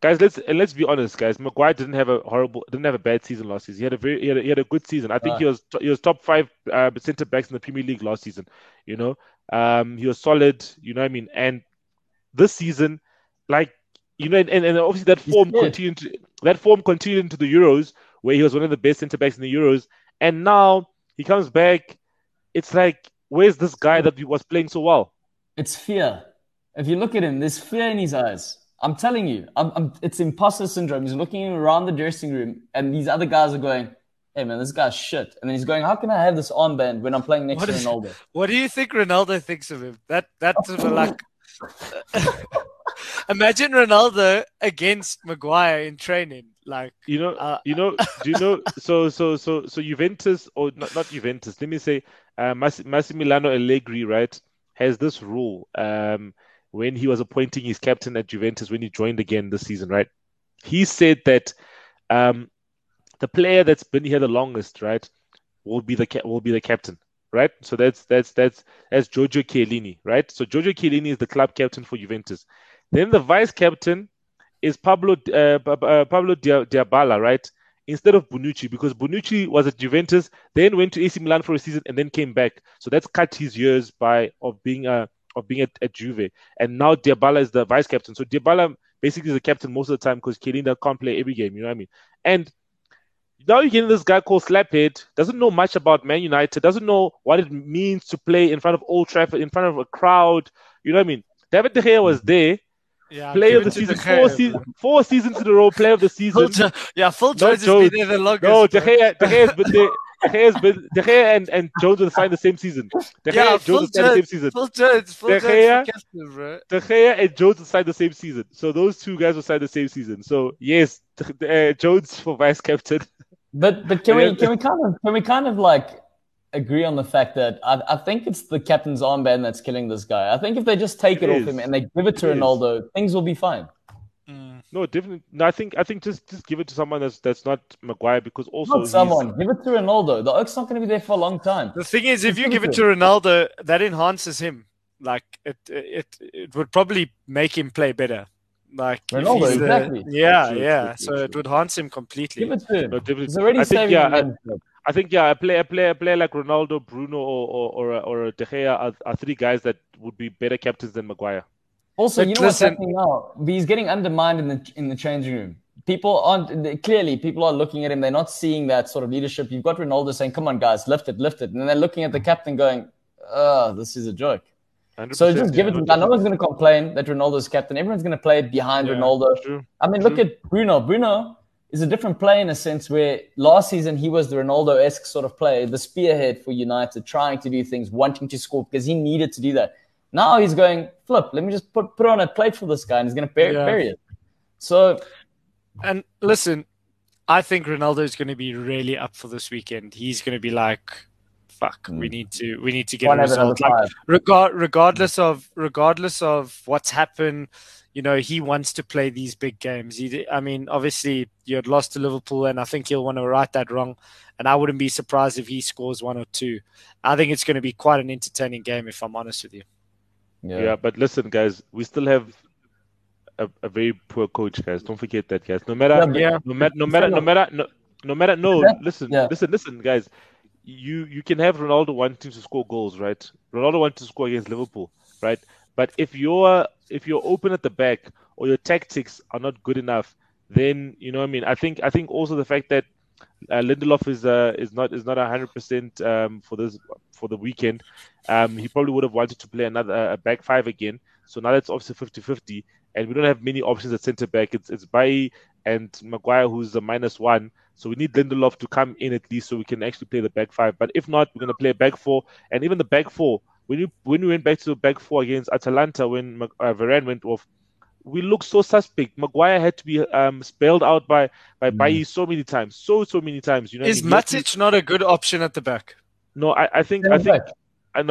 Guys, let's and let's be honest, guys. Maguire didn't have a horrible, didn't have a bad season last season. He had a very, he had a, he had a good season. I think Right. he was he was top five uh, centre backs in the Premier League last season. You know, um, he was solid. You know what I mean? And this season, like you know, and, and obviously that form continued. To, that form continued into the Euros, where he was one of the best centre backs in the Euros, and now he comes back. It's like, where's this guy that was playing so well? It's fear. If you look at him, there's fear in his eyes. I'm telling you, I'm, I'm, it's imposter syndrome. He's looking around the dressing room, and these other guys are going, "Hey man, this guy's shit." And then he's going, "How can I have this armband when I'm playing next What to is- Ronaldo?" What do you think Ronaldo thinks of him? That that's of a like. Imagine Ronaldo against Maguire in training. Like, You know, Uh, you know, do you know? So, so, so, so Juventus, or not, not Juventus. Let me say, uh, Mass- Massimiliano Allegri, right, has this rule. Um, when he was appointing his captain at Juventus when he joined again this season, right? He said that um, the player that's been here the longest, right, will be the will be the captain, right? So that's that's that's that's Giorgio Chiellini, right? So Giorgio Chiellini is the club captain for Juventus. Then the vice captain is Pablo uh, uh, Pablo Dia- Dybala, right? Instead of Bonucci, because Bonucci was at Juventus, then went to AC Milan for a season and then came back. So that's cut his years by of being a of being at, at Juve. And now Dybala is the vice captain. So Dybala basically is the captain most of the time because Chiellini can't play every game. You know what I mean? And now you're getting this guy called Slaphead, doesn't know much about Man United, doesn't know what it means to play in front of Old Trafford, in front of a crowd. You know what I mean? David De Gea was there, yeah, player of the season, De four, bro. se- four seasons in a row, player of the Phil season. Jo- yeah, Phil No Jones has Jones. been there the longest. No, De. Gea, De Gea has been there. De Gea has been De Gea and, and Jones will sign the same season. De Gea Yeah, and Phil Jones will sign the same season. Phil Jones, Phil De Gea. for captain, bro. De Gea and Jones will sign the same season. So those two guys will sign the same season. So yes, uh, Jones for vice captain. But but can Yeah. we can we kind of can we kind of like agree on the fact that I, I think it's the captain's armband that's killing this guy. I think if they just take it, It off is. him and they give it to It is. Ronaldo, things will be fine. No, definitely. No, I think I think just just give it to someone that's that's not Maguire because also Not he's- someone. Give it to Ronaldo. The Oak's not going to be there for a long time. The thing is, if Just you give give it it to to Ronaldo, that enhances him. Like it, it, it would probably make him play better. Like Ronaldo, he's the- exactly. yeah, True, yeah. true, true, so it would enhance him completely. Give it to him. No, definitely. He's already I think, saving yeah, I- I think yeah, a player, a player, a player like Ronaldo, Bruno, or or or, a- or a De Gea are, are three guys that would be better captains than Maguire. Also, But you know what's happening now? He's getting undermined in the in the changing room. People aren't they- clearly people are looking at him. They're not seeing that sort of leadership. You've got Ronaldo saying, "Come on, guys, lift it, lift it," and then they're looking at the captain going, "Oh, this is a joke." So just give yeah, it. no, to No one's going to complain that Ronaldo's captain. Everyone's going to play it behind Yeah, Ronaldo. True. I mean, look at Bruno. Bruno is a different player in a sense where last season he was the Ronaldo esque sort of player, the spearhead for United, trying to do things, wanting to score because he needed to do that. Now he's going, flip, let me just put, put on a plate for this guy and he's going to bury, Yeah. bury it. So, And listen, I think Ronaldo is going to be really up for this weekend. He's going to be like, "Fuck, we Mm. need to, we need to get one a result." Like, regard regardless of regardless of what's happened you know he wants to play these big games he, i mean obviously you had lost to liverpool and i think he'll want to right that wrong and i wouldn't be surprised if he scores one or two i think it's going to be quite an entertaining game if i'm honest with you Yeah. but listen, guys, we still have a, a very poor coach, guys. Don't forget that, guys. No matter, Yeah, yeah no matter, no matter, no matter, no, no matter. No, listen, Yeah. listen, listen, guys. You you can have Ronaldo wanting to score goals, right? Ronaldo wanting to score against Liverpool, right? But if you're if you're open at the back or your tactics are not good enough, then you know what I mean. I think I think also the fact that uh, Lindelof is uh, is not is not hundred percent um, for this for the weekend. Um, he probably would have wanted to play another a back five again. So now that's obviously 50-50, and we don't have many options at centre back. It's it's Bailly and Maguire who's a minus one. So we need Lindelof to come in at least so we can actually play the back five. But if not, we're going to play back four, and even the back four. When you when we went back to the back four against Atalanta when uh, Varane went off, we look so suspect. Maguire had to be um, spelled out by by Mm. Bailly so many times, so so many times. You know, what I is mean? He had to- Matic not a good option at the back No, I, I think I think back.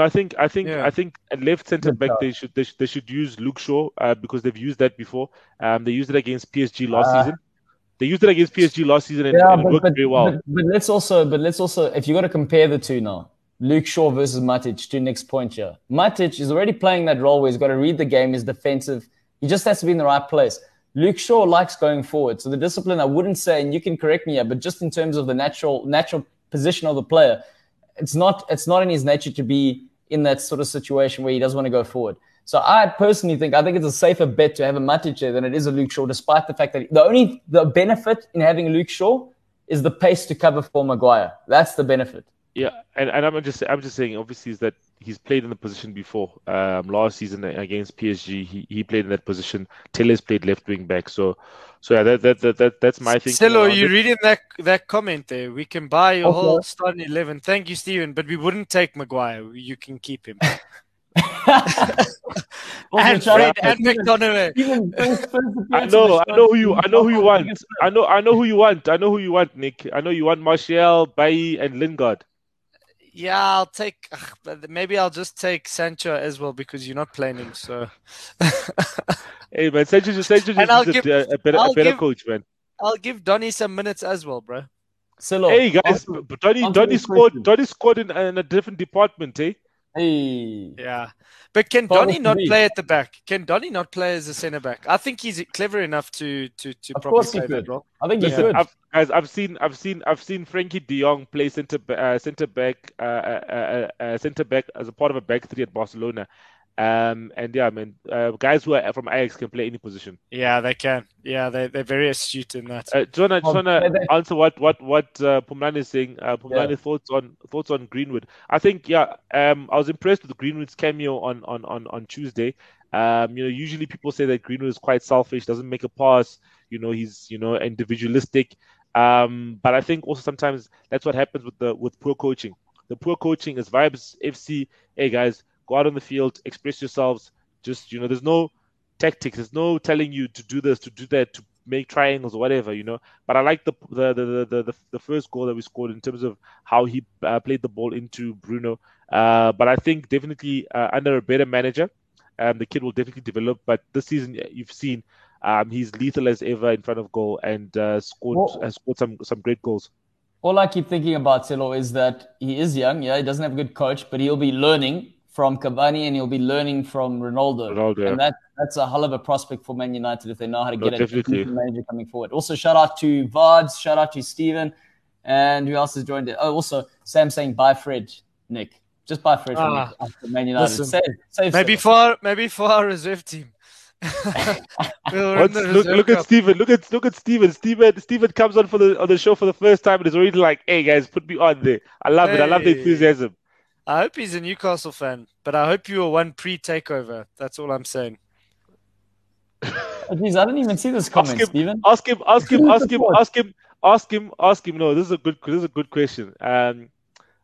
I think I think Yeah. I think at left centre back they should, they should they should use Luke Shaw uh, because they've used that before. Um, they used it against PSG last Ah. season. They used it against PSG last season and, Yeah, and it but, worked but, very well. but, but let's also, but let's also, if you got to compare the two now, Luke Shaw versus Matic to Nick's point here. Matic is already playing that role where he's got to read the game, he's defensive. He just has to be in the right place. Luke Shaw likes going forward. So the discipline, I wouldn't say, and you can correct me here, but just in terms of the natural natural position of the player, it's not it's not in his nature to be in that sort of situation where he doesn't want to go forward. So I personally think I think it's a safer bet to have a Matic there than it is a Luke Shaw, despite the fact that the only the benefit in having Luke Shaw is the pace to cover for Maguire. That's the benefit. Yeah, and, and I'm just I'm just saying obviously is that he's played in the position before. Um, last season against PSG, he, he played in that position. Telles played left wing back. So so yeah, that that, that, that that's my thing. Still, are you it. reading that that comment there? We can buy your okay. whole starting eleven. Thank you, Stephen, but we wouldn't take Maguire. You can keep him. and Fred and McDonough. I know, I know who you, I know who you want. I know, I know who you want. I know who you want, Nick. I know you want Martial, Bailly, and Lingard. Yeah, I'll take. Maybe I'll just take Sancho as well because you're not playing him. So. hey man, Sancho just Sancho just a, give, a, a, better, a better give, coach, man. I'll give Donny some minutes as well, bro. Silo, hey guys, Donny Donny scored Donny scored in, in a different department, eh? Hey. Yeah. But can Donny not play at the back? Can Donny not play as a centre back? I think he's clever enough to to to of probably play that role. I think he yeah. could. I've, guys, I've seen I've seen I've seen Frenkie De Jong play centre uh, centre back uh, uh, uh, uh, centre back as a part of a back three at Barcelona, um, and yeah, I mean, uh, guys who are from Ajax can play any position. Yeah, they can. Yeah, they they're very astute in that. Uh, do you want to answer what what what uh, Pumlani is saying? Uh, Pumlani yeah. thoughts on thoughts on Greenwood. I think yeah, um, I was impressed with Greenwood's cameo on on on on Tuesday. Um, you know, usually people say that Greenwood is quite selfish, doesn't make a pass. You know, he's you know individualistic. Um, but I think also sometimes that's what happens with the with poor coaching. The poor coaching is vibes FC. Hey guys, go out on the field, express yourselves. Just you know, there's no tactics. There's no telling you to do this, to do that, to make triangles or whatever, you know. But I like the the the the, the, the first goal that we scored in terms of how he uh, played the ball into Bruno. Uh, but I think definitely uh, under a better manager, um, the kid will definitely develop. But this season, you've seen um, he's lethal as ever in front of goal and uh, scored well, has scored some some great goals. All I keep thinking about Silo is that he is young. Yeah, he doesn't have a good coach, but he'll be learning from Cavani and he'll be learning from Ronaldo. Ronaldo. And that, that's a hell of a prospect for Man United if they know how to get no, a manager coming forward. Also, shout out to Vards, shout out to Steven. And who else has joined it? Oh, also, Sam saying bye, Fred, Nick. Just bye, Fred ah, from Man United. Listen, save, save maybe for maybe for our reserve team. We'll look, look at Steven. Look at look at Steven. Steven Steven comes on for the on the show for the first time and is already like, "Hey guys, put me on there." I love hey. it. I love the enthusiasm. I hope he's a Newcastle fan, but I hope you were one pre-takeover. That's all I'm saying. Jeez, I didn't even see this comment, ask him, Steven. Ask him, ask him, ask him, ask him, ask him, ask him. No, this is a good, this is a good question. Um,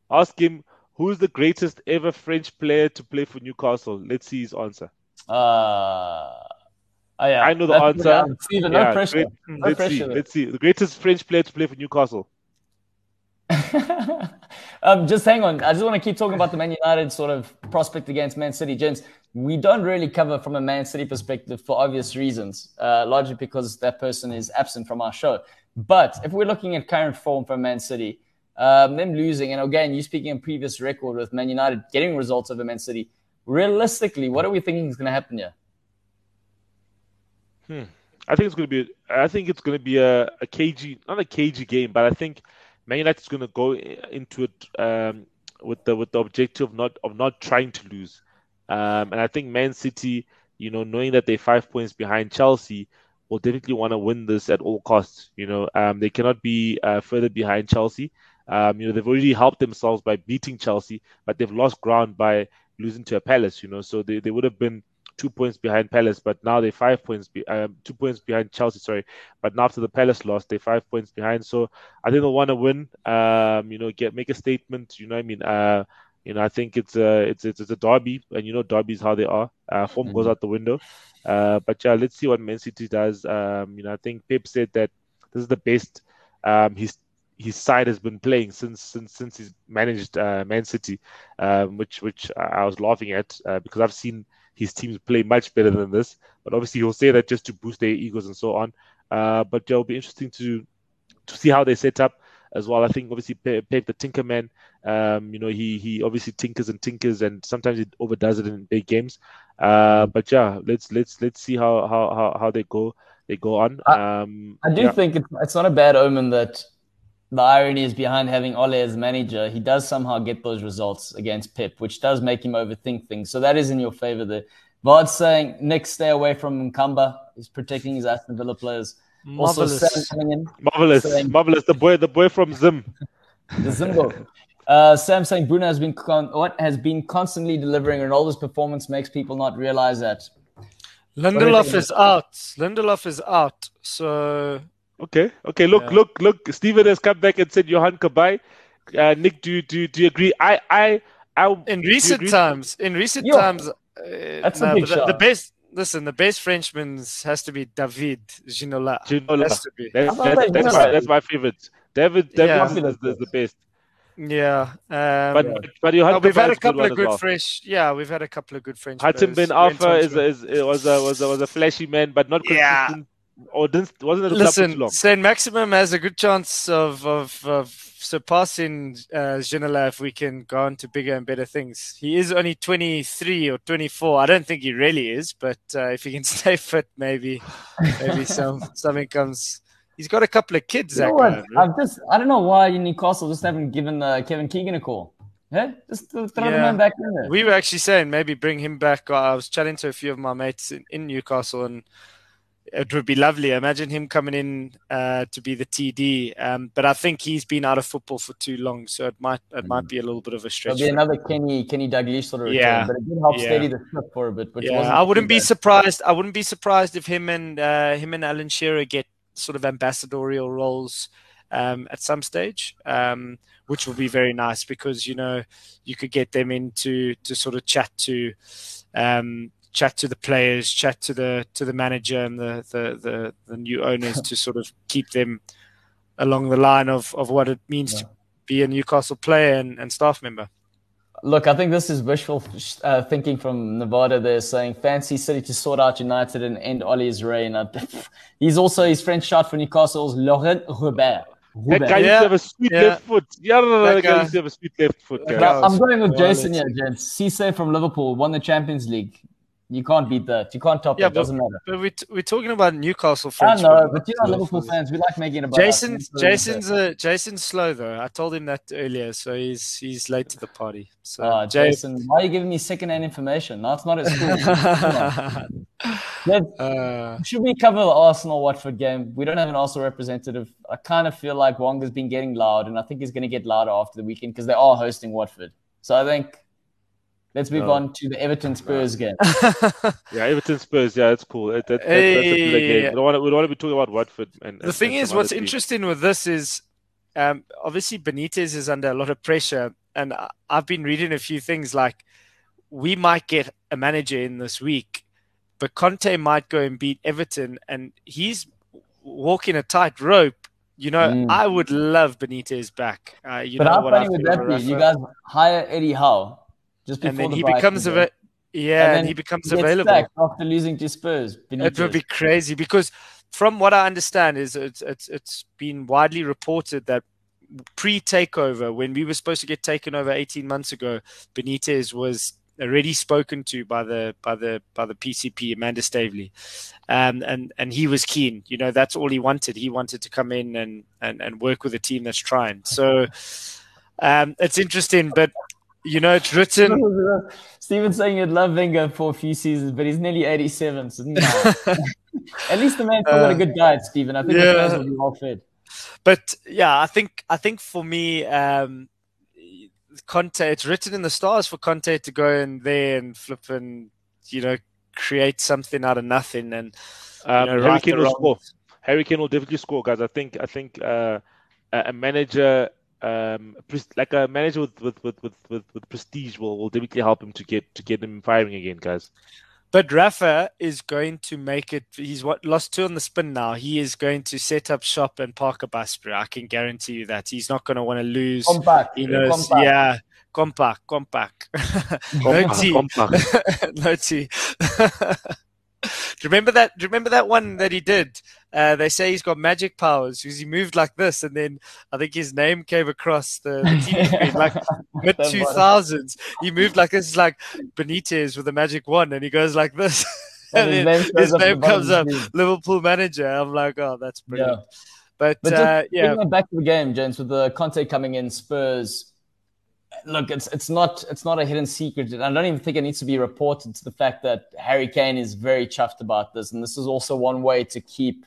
ask him who's the greatest ever French player to play for Newcastle. Let's see his answer. Uh, oh yeah, I know the That's answer. Steven, yeah, no pressure. Great, no let's pressure see. Let's see. The greatest French player to play for Newcastle. um, just hang on. I just want to keep talking about the Man United sort of prospect against Man City. Gents, we don't really cover from a Man City perspective for obvious reasons, uh, largely because that person is absent from our show. But if we're looking at current form for Man City, um, them losing, and again, you speaking in previous record with Man United getting results over Man City, realistically, what are we thinking is going to happen here? Hmm. I think it's going to be. I think it's going to be a, a cagey, not a cagey game, but I think Man United is going to go into it um, with the with the objective of not of not trying to lose. Um, and I think Man City, you know, knowing that they're five points behind Chelsea, will definitely want to win this at all costs. You know, um, they cannot be uh, further behind Chelsea. Um, you know, they've already helped themselves by beating Chelsea, but they've lost ground by losing to a Palace. You know, so they, they would have been two points behind Palace, but now they're five points, be, um, two points behind Chelsea. Sorry, but now after the Palace loss, they're five points behind. So I think they'll want to win. Um, you know, get make a statement. You know, what I mean, uh, you know, I think it's a it's it's, it's a derby, and you know, derbies how they are. Uh, form mm-hmm. goes out the window. Uh, but yeah, let's see what Man City does. Um, you know, I think Pep said that this is the best um, his his side has been playing since since since he's managed uh, Man City, um, which which I was laughing at uh, because I've seen his teams play much better than this. But obviously, he'll say that just to boost their egos and so on. Uh, but it'll be interesting to to see how they set up as well. I think obviously Pep the Tinkerman Um, you know, he he obviously tinkers and tinkers, and sometimes he overdoes it in big games. Uh, but yeah, let's let's let's see how how how, how they go they go on. Um, I do yeah. think it's, it's not a bad omen that the irony is behind having Ole as manager. He does somehow get those results against Pep, which does make him overthink things. So that is in your favor there. Vard's saying Nick, stay away from Nkamba. He's protecting his Aston Villa players. Marvelous. Also, Sam coming in. Marvelous, saying- marvelous. The boy, the boy from Zim. The Zimbo. Uh, Sam saying Bruno has been con- what has been constantly delivering. Ronaldo's performance makes people not realize that. Lindelof is out. Lindelof is out. So Okay, okay. Look, Yeah. look, look. Steven has come back and said Yohan Cabaye. Uh, Nick, do you do you, do you agree? I I I in recent times, in recent Yo, times, uh, that's a big but the, shout. the best. Listen, the best Frenchman has to be David Ginola. Ginola. Has to be. That's, I that's, that that's, my, that's my favorite. David, David Yeah. is, is, is the best. Yeah. Um, But but Yohan no, we've had a couple one of good well. French. Yeah, we've had a couple of good French. Hudson players. Ben Went Alpha on is, is, is was a was a was a flashy man, but not consistent. Yeah. Consistent. Or didn't wasn't at the club for too Listen, long. Saint Maximum has a good chance of of, of surpassing uh, Ginola if we can go on to bigger and better things. He is only 23 or 24. I don't think he really is, but uh, if he can stay fit, maybe maybe some something comes. He's got a couple of kids. You know that what? guy. I've just I don't know why Newcastle just haven't given uh, Kevin Keegan a call. Yeah, just throw the Yeah. man back in there. We were actually saying maybe bring him back. I was chatting to a few of my mates in, in Newcastle, and it would be lovely. Imagine him coming in uh, to be the TD. Um, but I think he's been out of football for too long, so it might it might be a little bit of a stretch. There'll be another Kenny Kenny Dalglish sort of return, Yeah. but it did help Yeah. steady the ship for a bit. Which yeah, I wouldn't be bad. surprised. I wouldn't be surprised if him and uh, him and Alan Shearer get sort of ambassadorial roles um, at some stage, um, which will be very nice because you know you could get them in to to sort of chat to. Um, chat to the players chat to the to the manager and the the the, the new owners to sort of keep them along the line of of what it means to be a Newcastle player and, and staff member Look, I think this is wishful uh, thinking from Nevada. They're saying fancy City to sort out United and end Ollie's reign. He's also his French shot for Newcastle's Laurent Robert. That guy Robert. used to have a sweet Yeah. left foot. Yeah, That that guy guy- used to have a sweet left foot. Guy- I'm going with Jason here, let's- gents. Cisse from Liverpool won the Champions League. You can't beat that. You can't top Yeah, that. but- Doesn't matter. but we we're talking about Newcastle fans. I know, but you know, Liverpool fans, we like making it about. Jason's That's. Jason's uh, Jason's slow though. I told him that earlier, so he's he's late to the party. So Jay- Jason, why are you giving me second-hand information? No, it's not at school. Come on. Let's- uh, Should we cover the Arsenal Watford game? We don't have an Arsenal representative. I kind of feel like Wonga's been getting loud, and I think he's going to get louder after the weekend because they are hosting Watford. So I think let's move No. on to the Everton Spurs game. Yeah, Everton Spurs. Yeah, that's cool. That, that, that, that's a good Hey. game. We don't want to, we don't want to be talking about Watford. And, the and- thing and is, what's teams. interesting with this is, um, obviously Benitez is under a lot of pressure, and I- I've been reading a few things like we might get a manager in this week, but Conte might go and beat Everton, and he's walking a tight rope. You know, Mm. I would love Benitez back. Uh, you but know how what I funny would that be? You guys hire Eddie Howe just before and then the he becomes ava- yeah, and, then he becomes available. after losing to Spurs. It would be crazy because, from what I understand, is it's it's it's been widely reported that pre-takeover, when we were supposed to get taken over 18 months ago, Benitez was already spoken to by the by the by the PCP Amanda Staveley, um, and and he was keen. You know, that's all he wanted. He wanted to come in and and and work with a team that's trying. So um, it's interesting, but you know, it's written. Steven's saying he'd love Wenger for a few seasons, but he's nearly 87. So no. At least the man's still got a good diet, Steven. I think the yeah. players will be well fed. but yeah, I think I think for me, um, Conte, it's written in the stars for Conte to go in there and flip and you know create something out of nothing and Um, you know, Harry right Kane will score. Harry Kane will definitely score, guys. I think I think uh, a a manager, um, like a manager with with, with, with, with with prestige, will, will definitely help him to get to get him firing again, guys. But Rafa is going to make it. He's what lost two on the spin now. He is going to set up shop and park a bus, bro. I can guarantee you that he's not going to want to lose. Compact. He knows, compact. yeah, compact, compact. no tea, compact. no tea. do you remember that? Do you remember that one that he did Uh, they say he's got magic powers because he moved like this, and then I think his name came across the, the TV screen like mid two thousands. He moved like this, like Benitez with a magic wand, and he goes like this. and, his then name his name comes up. Liverpool manager. I'm like, oh, that's brilliant. Yeah. But, But uh, yeah, back to the game, gents, with the Conte coming in, Spurs. Look, it's it's not it's not a hidden secret, and I don't even think it needs to be reported to the fact that Harry Kane is very chuffed about this, and this is also one way to keep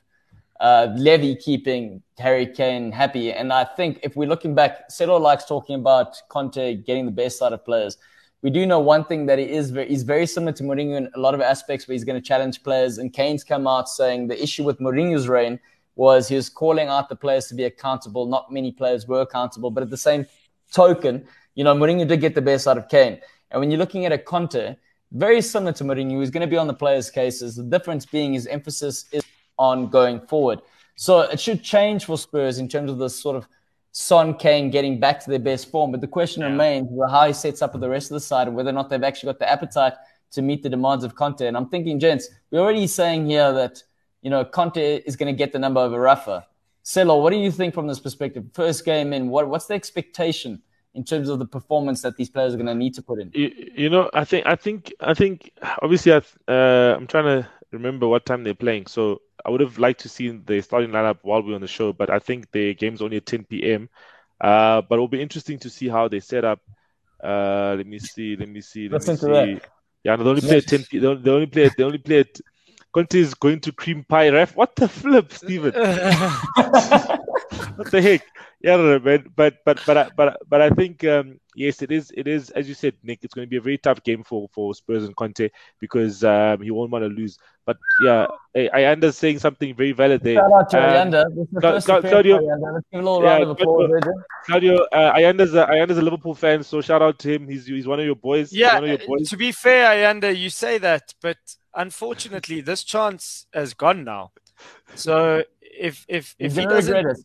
uh, Levy keeping Harry Kane happy. And I think if we're looking back, Settle likes talking about Conte getting the best out of players. We do know one thing that he is very, he's very similar to Mourinho in a lot of aspects where he's going to challenge players. And Kane's come out saying the issue with Mourinho's reign was he was calling out the players to be accountable. Not many players were accountable, but at the same token, you know, Mourinho did get the best out of Kane. And when you're looking at a Conte, very similar to Mourinho, he's going to be on the players' cases. The difference being his emphasis is on going forward. So it should change for Spurs in terms of the sort of Son Kane getting back to their best form. But the question Yeah. remains how he sets up with the rest of the side and whether or not they've actually got the appetite to meet the demands of Conte. And I'm thinking, gents, we're already saying here that, you know, Conte is going to get the number over Rafa. Celo, what do you think from this perspective? First game in, what, what's the expectation in terms of the performance that these players are going to need to put in? You, you know, I think, I think, I think. Obviously, I, uh, I'm trying to remember what time they're playing. So I would have liked to see the starting lineup while we're on the show, but I think the game's only at 10 p.m. Uh, but it'll be interesting to see how they set up. Uh, let me see. Let me see. Let Listen me to see. Yeah, no, they only play at 10 p. They only, they only play. At, they only play at. Conte is going to cream pie ref. What the flip, Steven? what the heck? Yeah, no, no, man. But but but I- but but I think um, yes, it is. It is as you said, Nick. It's going to be a very tough game for for Spurs and Conte because um, he won't want to lose. But yeah, I, I understand saying something very valid there. Shout out to Um, Ayanda. This is the Cla- first Cla- Claudio- Ayanda. Let's give a little Yeah, round of applause. Claudio- there, Jim. Claudio, uh, Ayanda's a, Ayanda's a Liverpool fan, so shout out to him. He's he's one of your boys. Yeah, one of your boys. to be fair, Ayanda, you say that, but unfortunately, this chance has gone now. So if if He's if he going doesn't, regret it.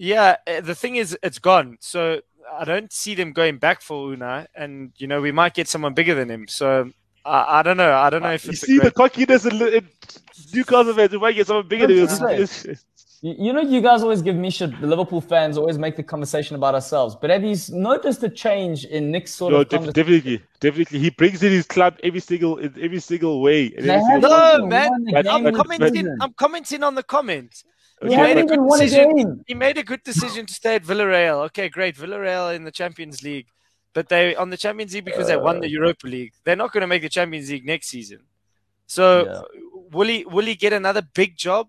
Yeah, uh, the thing is, it's gone. So I don't see them going back for Unai, and you know we might get someone bigger than him. So I, I don't know. I don't know if You it's a see the cockiness in, in Newcastle fans. If I get someone bigger than Hundred this, You, you know, you guys always give me shit. The Liverpool fans always make the conversation about ourselves. But have you noticed a change in Nick's sort no, of def- definitely, definitely. He brings in his club every single in every single way. every single- No, Won man, a But- I'm commenting. I'm commenting on the comment. He made a good even won a decision. He made a good decision to stay at Villarreal. Okay, great. Villarreal in the Champions League. But they on the Champions League because they won the Europa League. They're not going to make the Champions League next season. So Yeah. will he will he get another big job?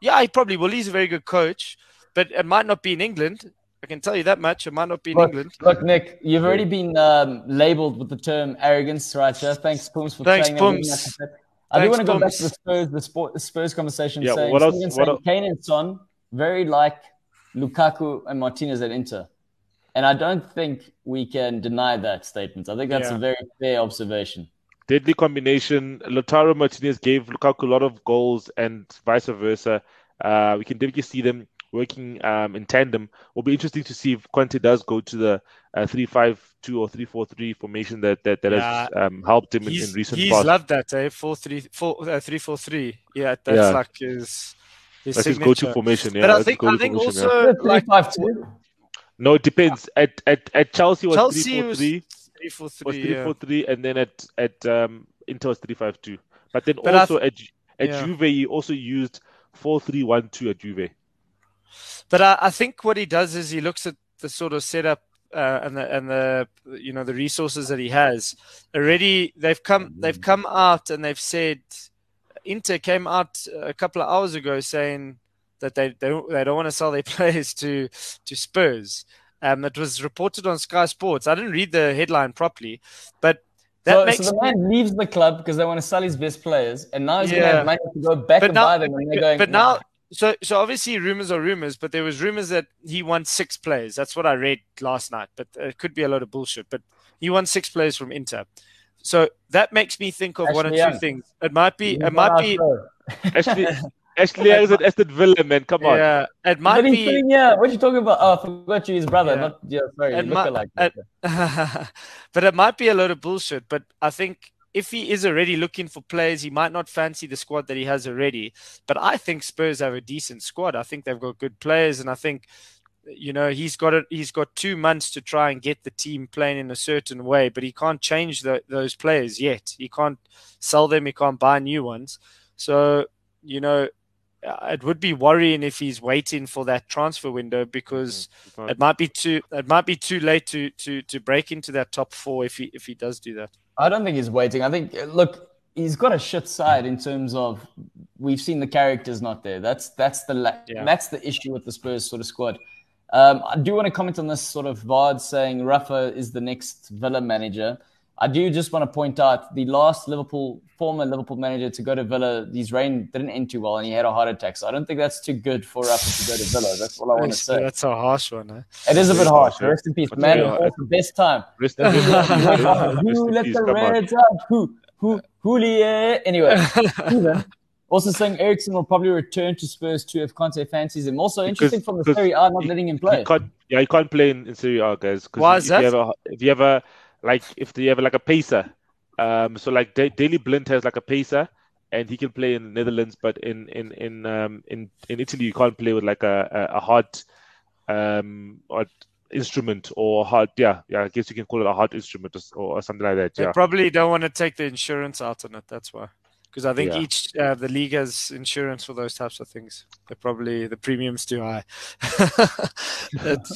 Yeah, he probably will. He's a very good coach, but it might not be in England. I can tell you that much. It might not be in Look, England. look, Nick, you've already been um, labelled with the term arrogance right here. Thanks, Pooms, for Thanks, saying that. I do want to go back to the Spurs, the, sport, the Spurs conversation. Yeah, saying, what else- what saying el- Kane and Son very like Lukaku and Martinez at Inter, and I don't think we can deny that statement. I think that's Yeah. a very fair observation. deadly combination. Lautaro Martinez gave Lukaku a lot of goals, and vice versa. Uh, we can definitely see them working um, in tandem. Will be interesting to see if Conte does go to the uh, three-five-two or three-four-three formation that that, that has um, helped him in, He's, in recent he's past. loved that, eh? Four three four uh, three four three. Yeah, that's Yeah. like his his That's his go-to formation. Yeah, but I that's his think I think formation, yeah. also like Three five two. no, it depends. At at at Chelsea was Chelsea was three-four-three. three four was three. three Yeah. four three, and then at at um, Inter was three five two. But then But I also at at yeah. Juve, he also used four three one two at Juve. But I, I think what he does is he looks at the sort of setup uh, and the and the you know the resources that he has already. They've come they've come out and they've said Inter came out a couple of hours ago saying that they they don't, they don't want to sell their players to to Spurs. Um, it was reported on Sky Sports. I didn't read the headline properly, but that So, makes so the man leaves the club because they want to sell his best players, and now he's going to have money to go back But and now- buy them. And they're going, but now so so obviously rumors are rumors but there was rumors that he won six players that's what i read last night but it could be a lot of bullshit but he won six players from inter so that makes me think of one or two Young. things it might be He's it might be show. Ashley Ashley Young is at Aston Villa, man. Come on. yeah it might But he's be sitting here. What are you talking about? Oh, I forgot you, his brother. Yeah. Not yeah, sorry, And look my- alike. and- but it might be a load of bullshit but i think if he is already looking for players, he might not fancy the squad that he has already. But I think Spurs have a decent squad. I think they've got good players, and I think you know he's got it. He's got two months to try and get the team playing in a certain way, but he can't change the, those players yet. He can't sell them. He can't buy new ones. So you know, it would be worrying if he's waiting for that transfer window because mm, it might be too it might be too late to to to break into that top four if he if he does do that. I don't think he's waiting. I think look, he's got a shit side in terms of we've seen the characters not there. That's that's the yeah. that's the issue with the Spurs sort of squad. Um, I do want to comment on this sort of VARD saying Rafa is the next Villa manager. I do just want to point out the last Liverpool former Liverpool manager to go to Villa, his reign didn't end too well, and he had a heart attack. So I don't think that's too good for Rafa to go to Villa. That's all I want to say. That's a harsh one. Eh? It is a bit harsh. Rest in peace, man. It the best time. Rest in peace. Who let the Reds up? Who? Who? Houllier. Anyway, Also saying Eriksen will probably return to Spurs too if Conte fancies him. Also interesting because, from the Serie A not letting him play. He can't, yeah, he can't play in, in Serie A, guys. Why is that? You a, if you have a like, if they have like a pacer, um, so like D- Daley Blind has like a pacer, and he can play in the Netherlands, but in in in um in, in Italy you can't play with like a a, a hard um or instrument or hard yeah yeah I guess you can call it a hard instrument or, or something like that. They yeah. probably don't want to take the insurance out on it. That's why because I think yeah. each uh, the league has insurance for those types of things. They're probably the premiums too high.